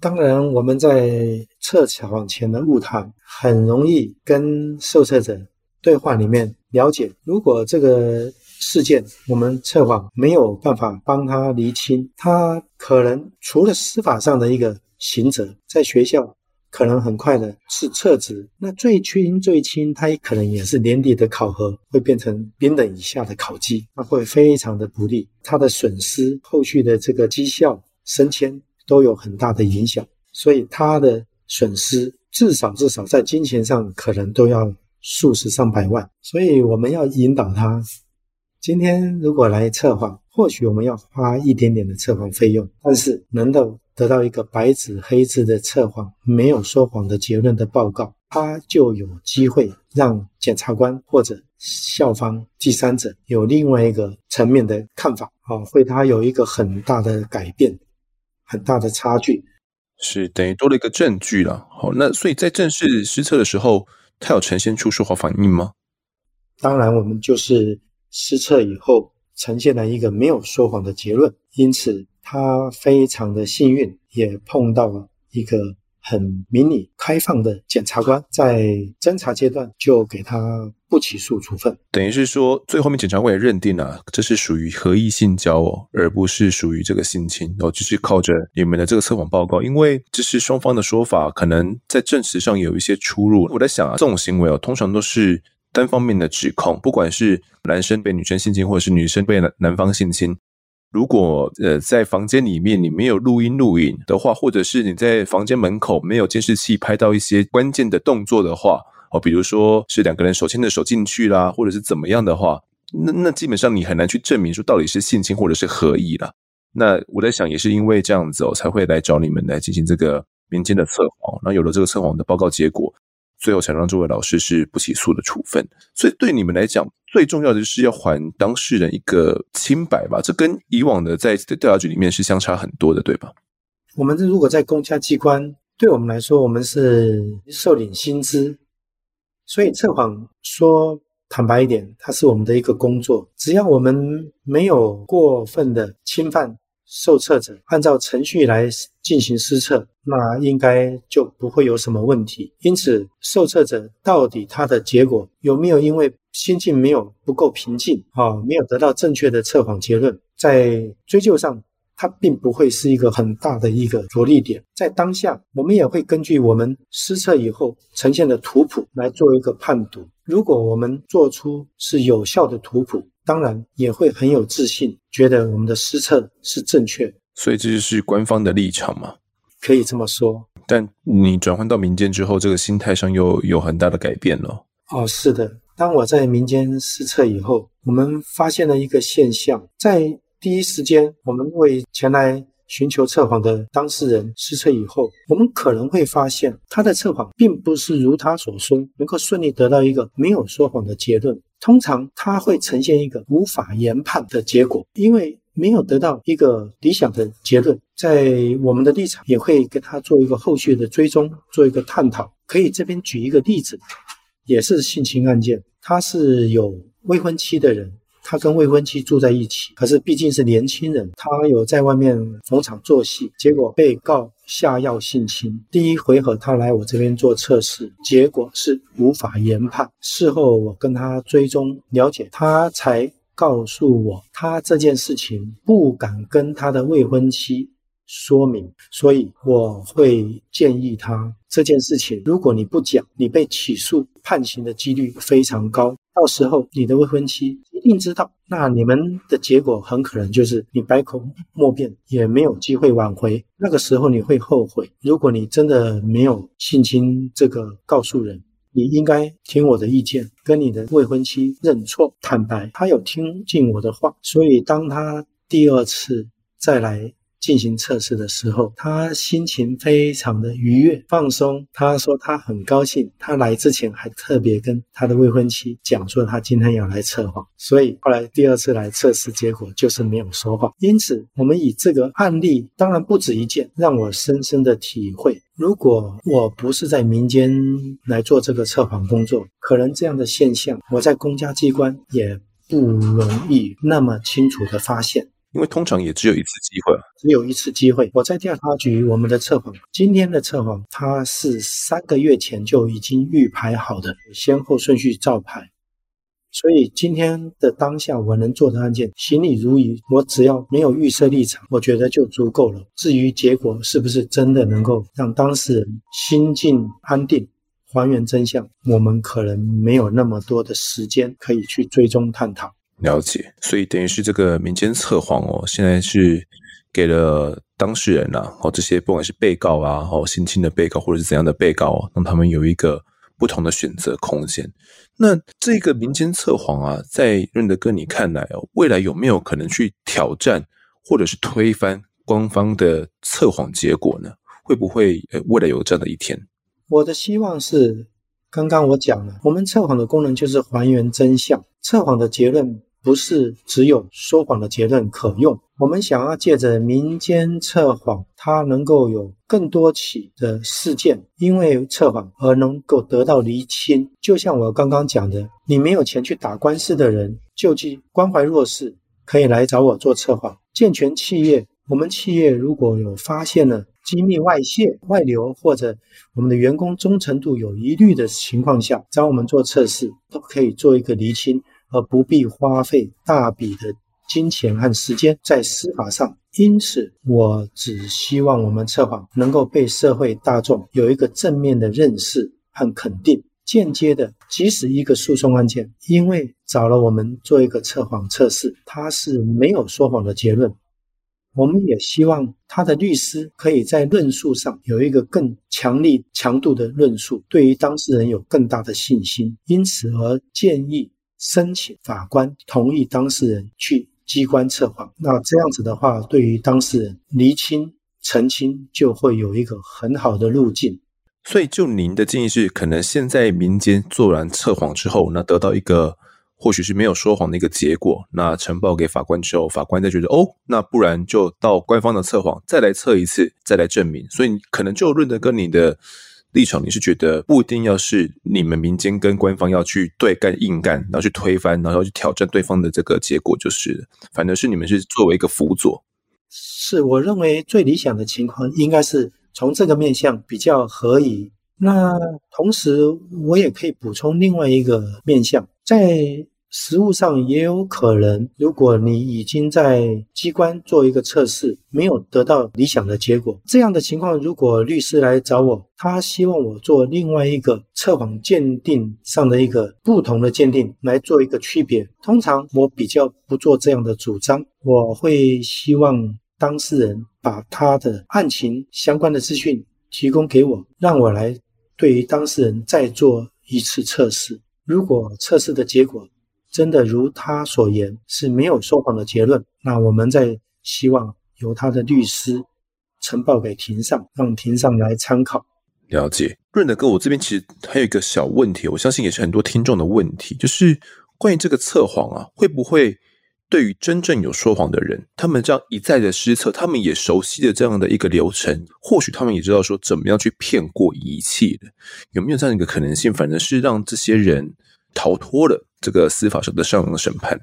[SPEAKER 2] 当然，我们在测谎前的晤谈，很容易跟受测者对话里面了解，如果这个事件我们测谎没有办法帮他厘清，他可能除了司法上的一个刑责，在学校可能很快的是撤职，那最轻最轻，他也可能也是年底的考核会变成丙等以下的考绩，那会非常的不利，他的损失后续的这个绩效升迁。都有很大的影响，所以他的损失至少至少在金钱上可能都要数十上百万，所以我们要引导他。今天如果来测谎，或许我们要花一点点的测谎费用，但是能够得到一个白纸黑字的测谎，没有说谎的结论的报告，他就有机会让检察官或者校方第三者有另外一个层面的看法，啊，会他有一个很大的改变。很大的差距，
[SPEAKER 1] 是等于多了一个证据了。好，那所以在正式施测的时候，他有呈现出说谎反应吗？
[SPEAKER 2] 当然，我们就是失策以后呈现了一个没有说谎的结论，因此他非常的幸运，也碰到了一个。很明理、开放的检察官，在侦查阶段就给他不起诉处分，
[SPEAKER 1] 等于是说，最后面检察官也认定了、啊、这是属于合意性交哦，而不是属于这个性侵哦，只是靠着你们的这个测谎报告，因为这是双方的说法，可能在证词上有一些出入。我在想啊，这种行为哦，通常都是单方面的指控，不管是男生被女生性侵，或者是女生被男男方性侵。如果呃在房间里面你没有录音录影的话，或者是你在房间门口没有监视器拍到一些关键的动作的话，哦，比如说是两个人手牵着手进去啦，或者是怎么样的话，那那基本上你很难去证明说到底是性侵或者是合意啦。那我在想，也是因为这样子哦，才会来找你们来进行这个民间的测谎。那有了这个测谎的报告结果。最后才让这位老师是不起诉的处分，所以对你们来讲，最重要的是要还当事人一个清白吧？这跟以往的在调查局里面是相差很多的，对吧？
[SPEAKER 2] 我们如果在公家机关，对我们来说，我们是受领薪资，所以测谎说坦白一点，它是我们的一个工作，只要我们没有过分的侵犯。受测者按照程序来进行施测，那应该就不会有什么问题。因此，受测者到底他的结果有没有因为心境没有不够平静啊，没有得到正确的测谎结论，在追究上，它并不会是一个很大的一个着力点。在当下，我们也会根据我们施测以后呈现的图谱来做一个判读。如果我们做出是有效的图谱，当然也会很有自信，觉得我们的施策是正确，
[SPEAKER 1] 所以这就是官方的立场嘛？
[SPEAKER 2] 可以这么说。
[SPEAKER 1] 但你转换到民间之后，这个心态上又有很大的改变了。
[SPEAKER 2] 哦，是的。当我在民间施测以后，我们发现了一个现象，在第一时间，我们为前来寻求测谎的当事人失测以后，我们可能会发现他的测谎并不是如他所说，能够顺利得到一个没有说谎的结论。通常他会呈现一个无法研判的结果，因为没有得到一个理想的结论，在我们的立场也会给他做一个后续的追踪，做一个探讨。可以这边举一个例子，也是性侵案件，他是有未婚妻的人。他跟未婚妻住在一起，可是毕竟是年轻人，他有在外面逢场作戏，结果被告下药性侵。第一回合他来我这边做测试，结果是无法研判。事后我跟他追踪了解，他才告诉我，他这件事情不敢跟他的未婚妻说明，所以我会建议他这件事情，如果你不讲，你被起诉判刑的几率非常高，到时候你的未婚妻。一定知道，那你们的结果很可能就是你百口莫辩，也没有机会挽回。那个时候你会后悔。如果你真的没有性侵这个告诉人，你应该听我的意见，跟你的未婚妻认错坦白。他有听进我的话，所以当他第二次再来。进行测试的时候，他心情非常的愉悦、放松。他说他很高兴，他来之前还特别跟他的未婚妻讲说他今天要来测谎。所以后来第二次来测试，结果就是没有说谎。因此，我们以这个案例，当然不止一件，让我深深的体会：如果我不是在民间来做这个测谎工作，可能这样的现象，我在公家机关也不容易那么清楚的发现。
[SPEAKER 1] 因为通常也只有一次机会，
[SPEAKER 2] 只有一次机会。我在调查局，我们的测谎，今天的测谎，它是三个月前就已经预排好的，先后顺序照排。所以今天的当下，我能做的案件，行李如仪，我只要没有预设立场，我觉得就足够了。至于结果是不是真的能够让当事人心境安定，还原真相，我们可能没有那么多的时间可以去追踪探讨。
[SPEAKER 1] 了解，所以等于是这个民间测谎哦，现在是给了当事人啊，哦，这些不管是被告啊，哦，性侵的被告或者是怎样的被告，让他们有一个不同的选择空间。那这个民间测谎啊，在润德哥你看来哦，未来有没有可能去挑战或者是推翻官方的测谎结果呢？会不会呃，未来有这样的一天？
[SPEAKER 2] 我的希望是，刚刚我讲了，我们测谎的功能就是还原真相，测谎的结论。不是只有说谎的结论可用，我们想要借着民间测谎，它能够有更多起的事件，因为测谎而能够得到厘清。就像我刚刚讲的，你没有钱去打官司的人，救济关怀弱势，可以来找我做测谎。健全企业，我们企业如果有发现了机密外泄、外流，或者我们的员工忠诚度有疑虑的情况下，找我们做测试，都可以做一个厘清。而不必花费大笔的金钱和时间在司法上，因此我只希望我们测谎能够被社会大众有一个正面的认识和肯定。间接的，即使一个诉讼案件，因为找了我们做一个测谎测试，他是没有说谎的结论，我们也希望他的律师可以在论述上有一个更强力、强度的论述，对于当事人有更大的信心，因此而建议。申请法官同意当事人去机关测谎，那这样子的话，对于当事人厘清澄清就会有一个很好的路径。
[SPEAKER 1] 所以，就您的建议是，可能现在民间做完测谎之后，那得到一个或许是没有说谎的一个结果，那呈报给法官之后，法官再觉得哦，那不然就到官方的测谎再来测一次，再来证明。所以，可能就论的跟你的。立场，你是觉得不一定要是你们民间跟官方要去对干硬干，然后去推翻，然后去挑战对方的这个结果，就是反正是你们是作为一个辅佐。
[SPEAKER 2] 是，我认为最理想的情况应该是从这个面向比较合宜。那同时，我也可以补充另外一个面向，在。实务上也有可能，如果你已经在机关做一个测试，没有得到理想的结果，这样的情况，如果律师来找我，他希望我做另外一个测谎鉴定上的一个不同的鉴定来做一个区别。通常我比较不做这样的主张，我会希望当事人把他的案情相关的资讯提供给我，让我来对于当事人再做一次测试。如果测试的结果，真的如他所言是没有说谎的结论，那我们再希望由他的律师呈报给庭上，让庭上来参考。
[SPEAKER 1] 了解，润德哥，我这边其实还有一个小问题，我相信也是很多听众的问题，就是关于这个测谎啊，会不会对于真正有说谎的人，他们这样一再的施测，他们也熟悉的这样的一个流程，或许他们也知道说怎么样去骗过一切的，有没有这样一个可能性？反正是让这些人逃脱了。这个司法上的上的审判，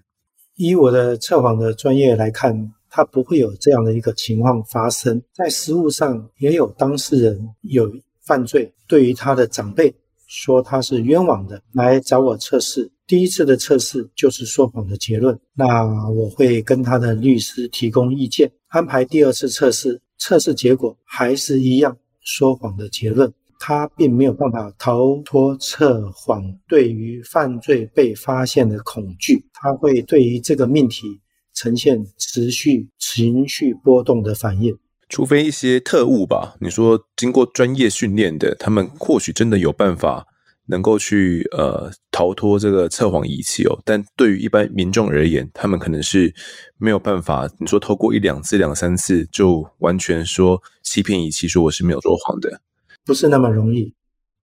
[SPEAKER 2] 以我的测谎的专业来看，他不会有这样的一个情况发生。在实务上，也有当事人有犯罪，对于他的长辈说他是冤枉的，来找我测试。第一次的测试就是说谎的结论，那我会跟他的律师提供意见，安排第二次测试，测试结果还是一样说谎的结论。他并没有办法逃脱测谎对于犯罪被发现的恐惧，他会对于这个命题呈现持续情绪波动的反应。
[SPEAKER 1] 除非一些特务吧，你说经过专业训练的，他们或许真的有办法能够去呃逃脱这个测谎仪器哦。但对于一般民众而言，他们可能是没有办法。你说透过一两次、两三次就完全说欺骗仪器说我是没有说谎的。
[SPEAKER 2] 不是那么容易。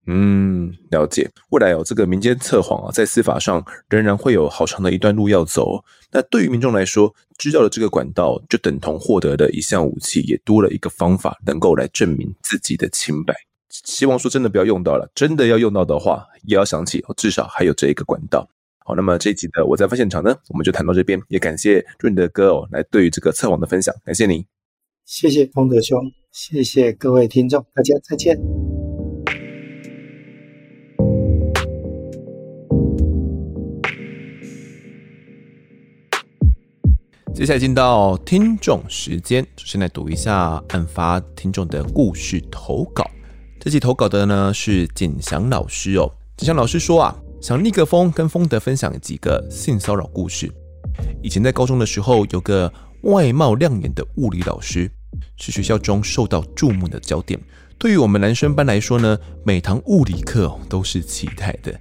[SPEAKER 1] 嗯，了解。未来有这个民间测谎啊，在司法上仍然会有好长的一段路要走。那对于民众来说，知道了这个管道，就等同获得的一项武器，也多了一个方法，能够来证明自己的清白。希望说真的不要用到了，真的要用到的话，也要想起哦至少还有这一个管道。好，那么这一集的我在发现场呢，我们就谈到这边，也感谢润德哥哦，来对于这个测谎的分享，感谢你，
[SPEAKER 2] 谢谢丰德兄，谢谢各位听众，大家再见。
[SPEAKER 1] 接下来进到听众时间，首先来读一下案发听众的故事投稿。这期投稿的呢是景祥老师哦，景祥老师说啊，想逆个风跟丰德分享几个性骚扰故事。以前在高中的时候，有个外貌亮眼的物理老师，是学校中受到注目的焦点。对于我们男生班来说呢，每堂物理课都是期待的。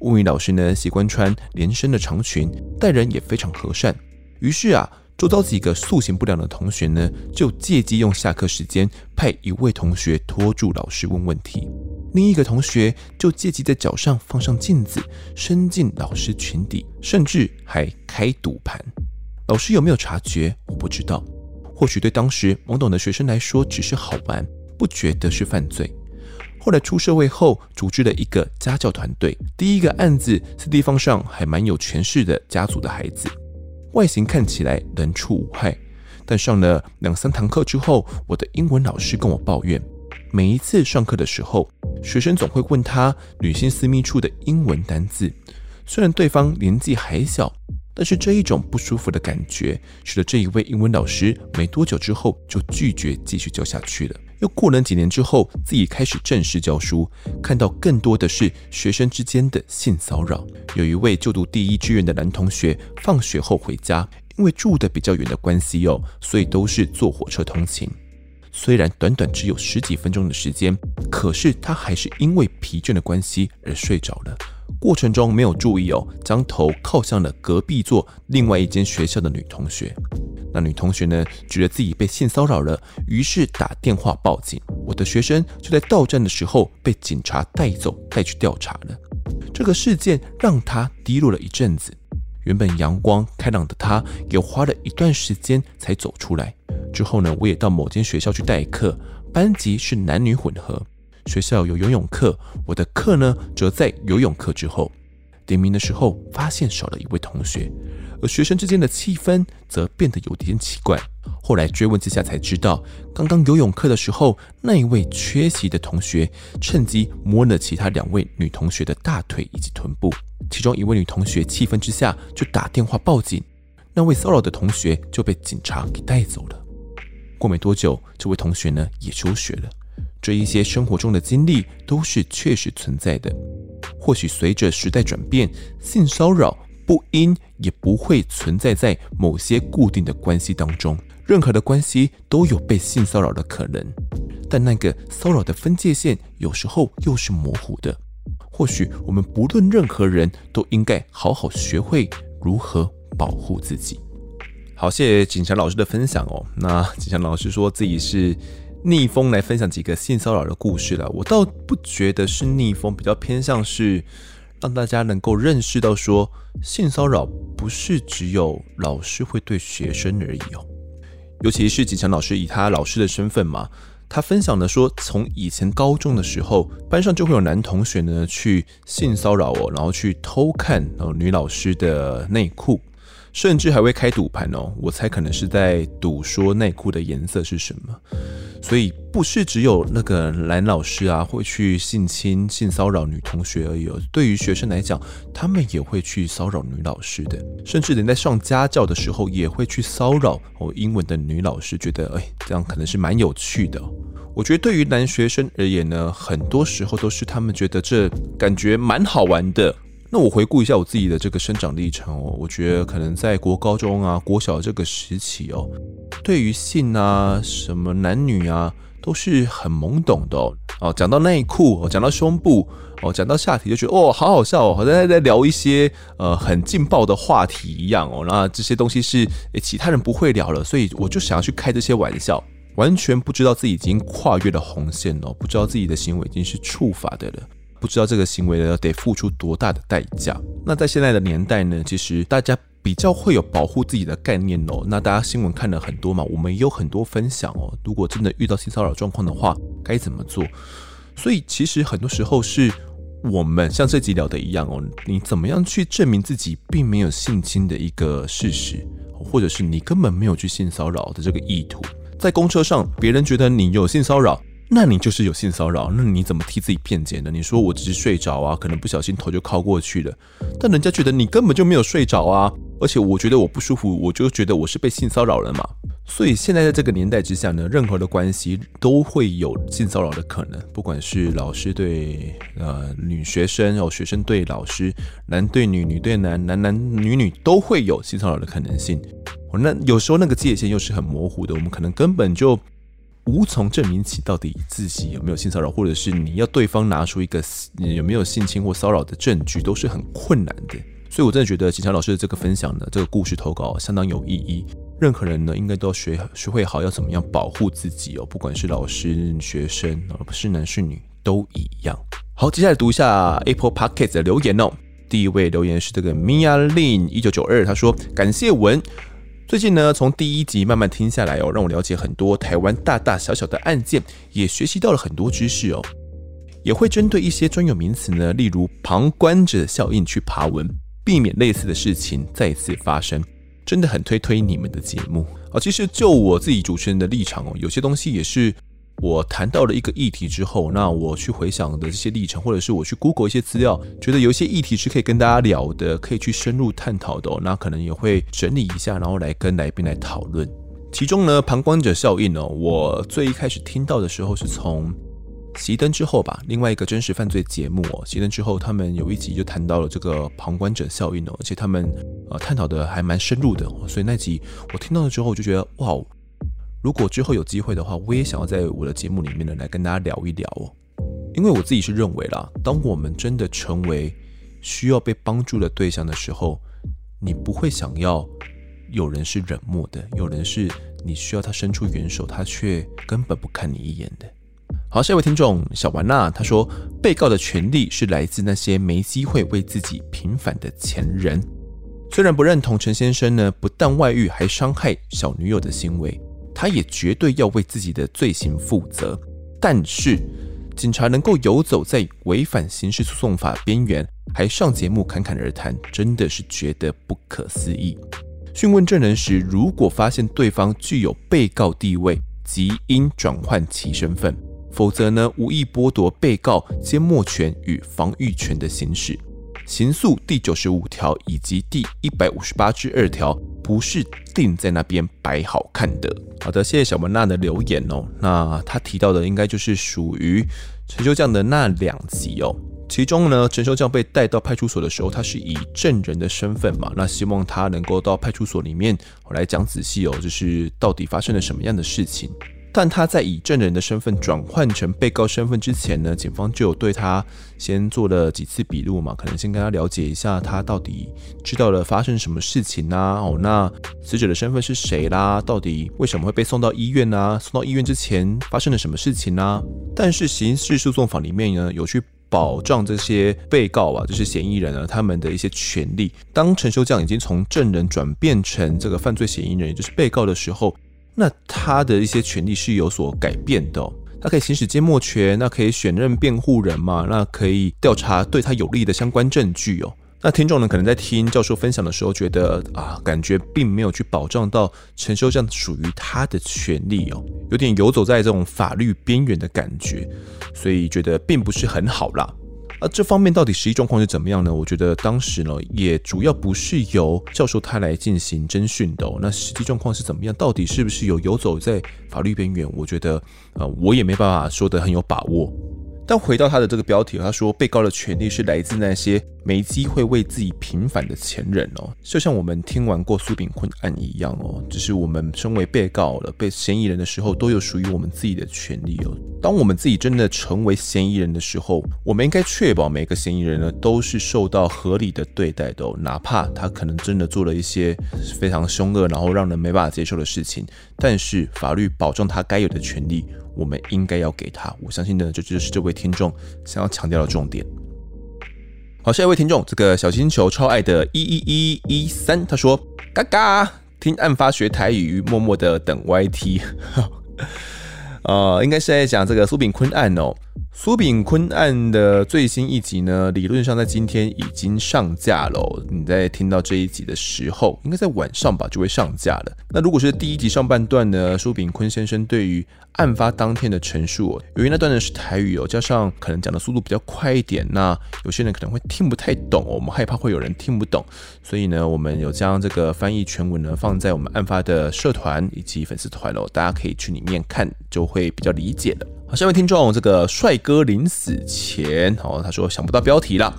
[SPEAKER 1] 物理老师呢习惯穿连身的长裙，待人也非常和善。于是啊，周遭几个素行不良的同学呢，就借机用下课时间派一位同学拖住老师问问题，另一个同学就借机在脚上放上镜子，伸进老师裙底，甚至还开赌盘。老师有没有察觉？我不知道。或许对当时懵懂的学生来说只是好玩，不觉得是犯罪。后来出社会后，组织了一个家教团队，第一个案子是地方上还蛮有权势的家族的孩子。外形看起来人畜无害，但上了两三堂课之后，我的英文老师跟我抱怨，每一次上课的时候，学生总会问他女性私密处的英文单字。虽然对方年纪还小，但是这一种不舒服的感觉，使得这一位英文老师没多久之后就拒绝继续教下去了。又过了几年之后，自己开始正式教书，看到更多的是学生之间的性骚扰。有一位就读第一志愿的男同学，放学后回家，因为住得比较远的关系哦，所以都是坐火车通勤。虽然短短只有十几分钟的时间，可是他还是因为疲倦的关系而睡着了。过程中没有注意哦，将头靠向了隔壁座另外一间学校的女同学。那女同学呢，觉得自己被性骚扰了，于是打电话报警。我的学生就在到站的时候被警察带走，带去调查了。这个事件让他低落了一阵子。原本阳光开朗的他，也花了一段时间才走出来。之后呢，我也到某间学校去代课，班级是男女混合。学校有游泳课，我的课呢，则在游泳课之后。点名的时候，发现少了一位同学。而学生之间的气氛则变得有点奇怪。后来追问之下才知道，刚刚游泳课的时候，那一位缺席的同学趁机摸了其他两位女同学的大腿以及臀部。其中一位女同学气愤之下就打电话报警，那位骚扰的同学就被警察给带走了。过没多久，这位同学呢也休学了。这一些生活中的经历都是确实存在的。或许随着时代转变，性骚扰。不应也不会存在在某些固定的关系当中，任何的关系都有被性骚扰的可能，但那个骚扰的分界线有时候又是模糊的。或许我们不论任何人都应该好好学会如何保护自己。好，谢谢景祥老师的分享哦。那景祥老师说自己是逆风来分享几个性骚扰的故事了，我倒不觉得是逆风，比较偏向是。让大家能够认识到说，性骚扰不是只有老师会对学生而已哦。尤其是景强老师以他老师的身份嘛，他分享的说，从以前高中的时候，班上就会有男同学呢去性骚扰我，然后去偷看哦女老师的内裤。甚至还会开赌盘哦，我猜可能是在赌说内裤的颜色是什么，所以不是只有那个男老师啊会去性侵、性骚扰女同学而已哦。对于学生来讲，他们也会去骚扰女老师的，甚至连在上家教的时候也会去骚扰哦英文的女老师，觉得哎这样可能是蛮有趣的。我觉得对于男学生而言呢，很多时候都是他们觉得这感觉蛮好玩的。那我回顾一下我自己的这个生长历程哦，我觉得可能在国高中啊、国小这个时期哦，对于性啊、什么男女啊，都是很懵懂的哦。哦，讲到内裤，哦，讲到胸部，哦，讲到下体，就觉得哦，好好笑哦，好像在在聊一些呃很劲爆的话题一样哦。那这些东西是诶其他人不会聊了，所以我就想要去开这些玩笑，完全不知道自己已经跨越了红线哦，不知道自己的行为已经是触法的了。不知道这个行为呢，得付出多大的代价。那在现在的年代呢，其实大家比较会有保护自己的概念哦。那大家新闻看了很多嘛，我们也有很多分享哦。如果真的遇到性骚扰状况的话，该怎么做？所以其实很多时候是我们像这集聊的一样哦，你怎么样去证明自己并没有性侵的一个事实，或者是你根本没有去性骚扰的这个意图？在公车上，别人觉得你有性骚扰，那你就是有性骚扰，那你怎么替自己辩解呢？你说我只是睡着啊，可能不小心头就靠过去了，但人家觉得你根本就没有睡着啊，而且我觉得我不舒服，我就觉得我是被性骚扰了嘛。所以现在在这个年代之下呢，任何的关系都会有性骚扰的可能，不管是老师对呃女学生，哦学生对老师，男对女，女对男，男男女女都会有性骚扰的可能性。那有时候那个界限又是很模糊的，我们可能根本就无从证明起到底自己有没有性骚扰，或者是你要对方拿出一个有没有性侵或骚扰的证据，都是很困难的。所以我真的觉得警察老师的这个分享呢，这个故事投稿相当有意义。任何人呢，应该都要学学会好要怎么样保护自己哦，不管是老师、学生，而不是男是女都一样。好，接下来读一下 Apple Podcast 的留言哦。第一位留言是这个 Mia Lin 一九九二，他说：“感谢文，最近呢从第一集慢慢听下来哦，让我了解很多台湾大大小小的案件，也学习到了很多知识哦，也会针对一些专有名词呢，例如旁观者效应去爬文，避免类似的事情再次发生。”真的很推推你们的节目啊！其实就我自己主持人的立场哦，有些东西也是我谈到了一个议题之后，那我去回想的这些历程，或者是我去 Google 一些资料，觉得有一些议题是可以跟大家聊的，可以去深入探讨的。那可能也会整理一下，然后来跟来宾来讨论。其中呢，旁观者效应哦，我最一开始听到的时候是从。熄灯之后吧，另外一个真实犯罪节目哦，熄灯之后，他们有一集就谈到了这个旁观者效应哦，而且他们呃探讨的还蛮深入的，所以那集我听到了之后，我就觉得哇，如果之后有机会的话，我也想要在我的节目里面呢来跟大家聊一聊哦，因为我自己是认为啦，当我们真的成为需要被帮助的对象的时候，你不会想要有人是冷漠的，有人是你需要他伸出援手，他却根本不看你一眼的。好，下一位听众小丸娜，他说，被告的权利是来自那些没机会为自己平反的前人。虽然不认同陈先生呢，不但外遇还伤害小女友的行为，他也绝对要为自己的罪行负责。但是，警察能够游走在违反刑事诉讼法边缘，还上节目侃侃而谈，真的是觉得不可思议。讯问证人时，如果发现对方具有被告地位，即应转换其身份。否则呢，无意剥夺被告缄默权与防御权的行使。刑诉第九十五条以及第一百五十八之二条不是定在那边摆好看的。好的，谢谢小文娜的留言哦。那他提到的应该就是属于陈修将的那两集哦。其中呢，陈修将被带到派出所的时候，他是以证人的身份嘛，那希望他能够到派出所里面来讲仔细哦，就是到底发生了什么样的事情。但他在以证人的身份转换成被告身份之前呢，警方就有对他先做了几次笔录嘛，可能先跟他了解一下他到底知道了发生什么事情啊，哦，那死者的身份是谁啦？到底为什么会被送到医院啊？送到医院之前发生了什么事情啊？但是刑事诉讼法里面呢，有去保障这些被告啊，就是嫌疑人啊，他们的一些权利。当陈修将已经从证人转变成这个犯罪嫌疑人，也就是被告的时候。那他的一些权利是有所改变的哦，他可以行使缄默权，那可以选任辩护人嘛，那可以调查对他有利的相关证据哦。那听众呢，可能在听教授分享的时候，觉得啊，感觉并没有去保障到陈修将属于他的权利哦，有点游走在这种法律边缘的感觉，所以觉得并不是很好啦。而这方面到底实际状况是怎么样呢？我觉得当时呢，也主要不是由教授他来进行侦讯的。那实际状况是怎么样？到底是不是有游走在法律边缘？我觉得，呃，我也没办法说得很有把握。但回到他的这个标题，他说被告的权利是来自那些没机会为自己平反的前人哦，就像我们听完过苏炳坤案一样哦，只是我们身为被告了、被嫌疑人的时候，都有属于我们自己的权利哦。当我们自己真的成为嫌疑人的时候，我们应该确保每个嫌疑人呢都是受到合理的对待的哦，哪怕他可能真的做了一些非常凶恶，然后让人没办法接受的事情，但是法律保障他该有的权利。我们应该要给他，我相信呢，这就是这位听众想要强调的重点。好，下一位听众，这个小星球超爱的一一一一三，他说：嘎嘎，听案发学台语，默默的等 YT。呃，应该是在讲这个苏炳坤案哦。苏炳坤案的最新一集呢，理论上在今天已经上架了。你在听到这一集的时候，应该在晚上吧就会上架了。那如果是第一集上半段呢，苏炳坤先生对于案发当天的陈述，由于那段呢是台语哦，加上可能讲的速度比较快一点，那有些人可能会听不太懂，我们害怕会有人听不懂，所以呢，我们有将这个翻译全文呢放在我们案发的社团以及粉丝团哦，大家可以去里面看，就会比较理解了。好，下一位听众，这个帅哥临死前，哦，他说想不到标题了，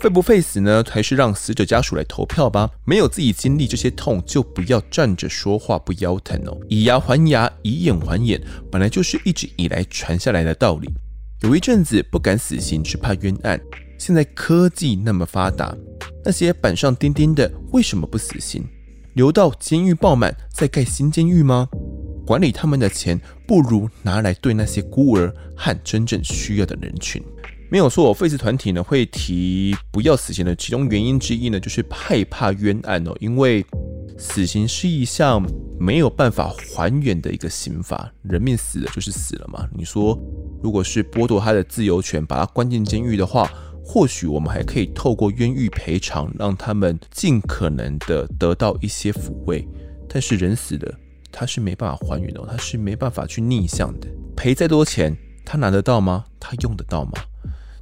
[SPEAKER 1] 废不废死呢？还是让死者家属来投票吧。没有自己经历这些痛，就不要站着说话不腰疼哦。以牙还牙，以眼还眼，本来就是一直以来传下来的道理。有一阵子不敢死刑，是怕冤案。现在科技那么发达，那些板上钉钉的，为什么不死刑？留到监狱爆满再盖新监狱吗？管理他们的钱，不如拿来对那些孤儿和真正需要的人群。没有错，废死团体呢会提不要死刑的其中原因之一呢，就是害怕冤案哦。因为死刑是一项没有办法还原的一个刑罚，人命死了就是死了嘛。你说，如果是剥夺他的自由权，把他关进监狱的话，或许我们还可以透过冤狱赔偿，让他们尽可能的得到一些抚慰。但是人死了。他是没办法还原的，他是没办法去逆向的。赔再多钱，他拿得到吗？他用得到吗？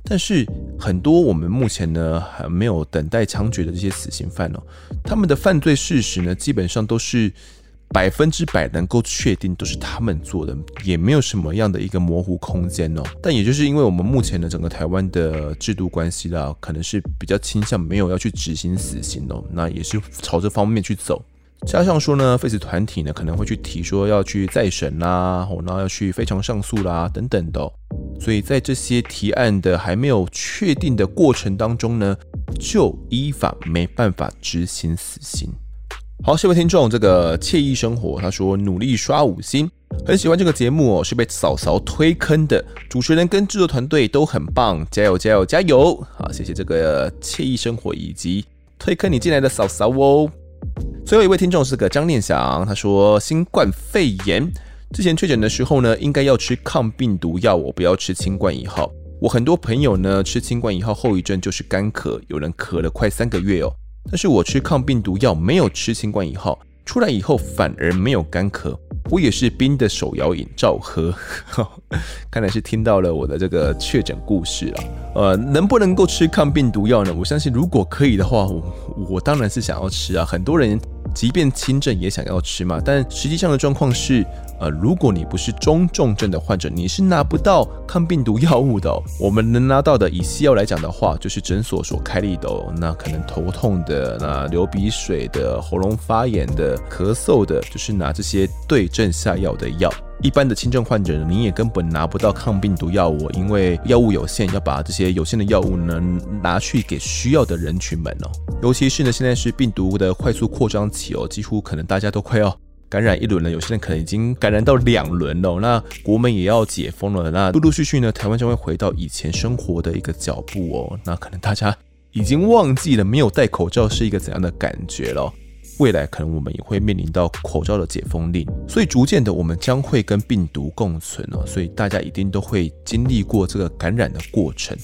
[SPEAKER 1] 但是很多我们目前呢还没有等待枪决的这些死刑犯哦，他们的犯罪事实呢基本上都是百分之百能够确定都是他们做的，也没有什么样的一个模糊空间哦。但也就是因为我们目前的整个台湾的制度关系啦，可能是比较倾向没有要去执行死刑哦，那也是朝这方面去走。加上说呢，废死团体呢可能会去提说要去再审啦，然后要去非常上诉啦等等的，所以在这些提案的还没有确定的过程当中呢，就依法没办法执行死刑。好，下位听众这个惬意生活他说努力刷五星，很喜欢这个节目哦，是被嫂嫂推坑的，主持人跟制作团队都很棒，加油加油加油！好，谢谢这个惬意生活以及推坑你进来的嫂嫂哦。最后一位听众是个张念想，他说新冠肺炎之前确诊的时候呢，应该要吃抗病毒药，我不要吃清冠一号。我很多朋友呢吃清冠一号后遗症就是干咳，有人咳了快三个月哦。但是我吃抗病毒药没有吃清冠一号，出来以后反而没有干咳。我也是冰的手摇饮照喝，看来是听到了我的这个确诊故事了。呃，能不能够吃抗病毒药呢？我相信如果可以的话，我我当然是想要吃啊。很多人即便轻症也想要吃嘛，但实际上的状况是。呃，如果你不是中重症的患者，你是拿不到抗病毒药物的。我们能拿到的，以西药来讲的话，就是诊所所开立的哦。那可能头痛的、那流鼻水的、喉咙发炎的、咳嗽的，就是拿这些对症下药的药。一般的轻症患者，你也根本拿不到抗病毒药物，因为药物有限，要把这些有限的药物呢拿去给需要的人群们哦。尤其是呢，现在是病毒的快速扩张期哦，几乎可能大家都快要。感染一轮了，有些人可能已经感染到两轮了。那国门也要解封了，那陆陆续续呢，台湾将会回到以前生活的一个脚步哦。那可能大家已经忘记了没有戴口罩是一个怎样的感觉了。未来可能我们也会面临到口罩的解封令，所以逐渐的我们将会跟病毒共存哦。所以大家一定都会经历过这个感染的过程。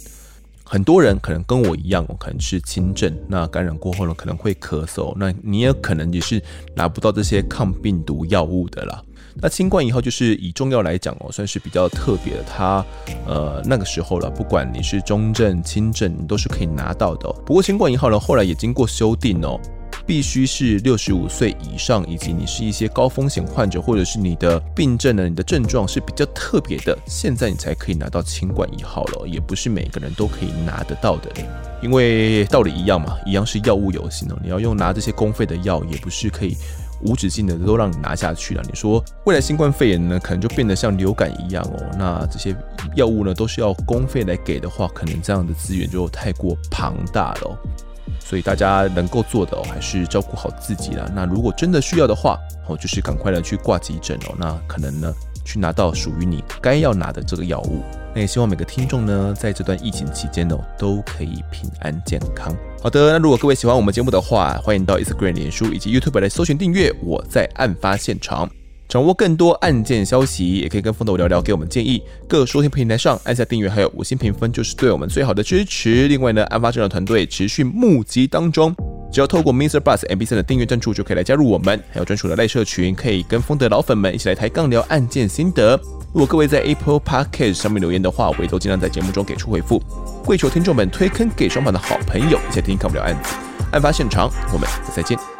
[SPEAKER 1] 很多人可能跟我一样，我可能是轻症，那感染过后呢，可能会咳嗽，那你也可能也是拿不到这些抗病毒药物的啦。那清冠一号就是以中药来讲哦，算是比较特别的，它呃那个时候了，不管你是中症、轻症，你都是可以拿到的。不过新冠一号呢，后来也经过修订哦。必须是六十五岁以上，以及你是一些高风险患者，或者是你的病症呢，你的症状是比较特别的，现在你才可以拿到清冠一号了，也不是每个人都可以拿得到的，因为道理一样嘛，一样是药物有形哦，你要用拿这些公费的药，也不是可以无止境的都让你拿下去了。你说未来新冠肺炎呢，可能就变得像流感一样哦，那这些药物呢都是要公费来给的话，可能这样的资源就太过庞大了。所以大家能够做的哦，还是照顾好自己啦。那如果真的需要的话，哦，就是赶快的去挂急诊哦。那可能呢，去拿到属于你该要拿的这个药物。那也希望每个听众呢，在这段疫情期间哦，都可以平安健康。好的，那如果各位喜欢我们节目的话，欢迎到 Instagram、脸书以及 YouTube 来搜寻订阅。我在案发现场。掌握更多案件消息，也可以跟风德聊聊，给我们建议。各收听平台上按下订阅，还有五星评分，就是对我们最好的支持。另外呢，案发侦查团队持续募集当中，只要透过 Mr. Bus MB3 的订阅赞助，就可以来加入我们，还有专属的赖社群，可以跟风德老粉们一起来抬杠聊案件心得。如果各位在 Apple Podcast 上面留言的话，我也都尽量在节目中给出回复。跪求听众们推坑给双方的好朋友，一起听看不了案子。案发现场，我们再见。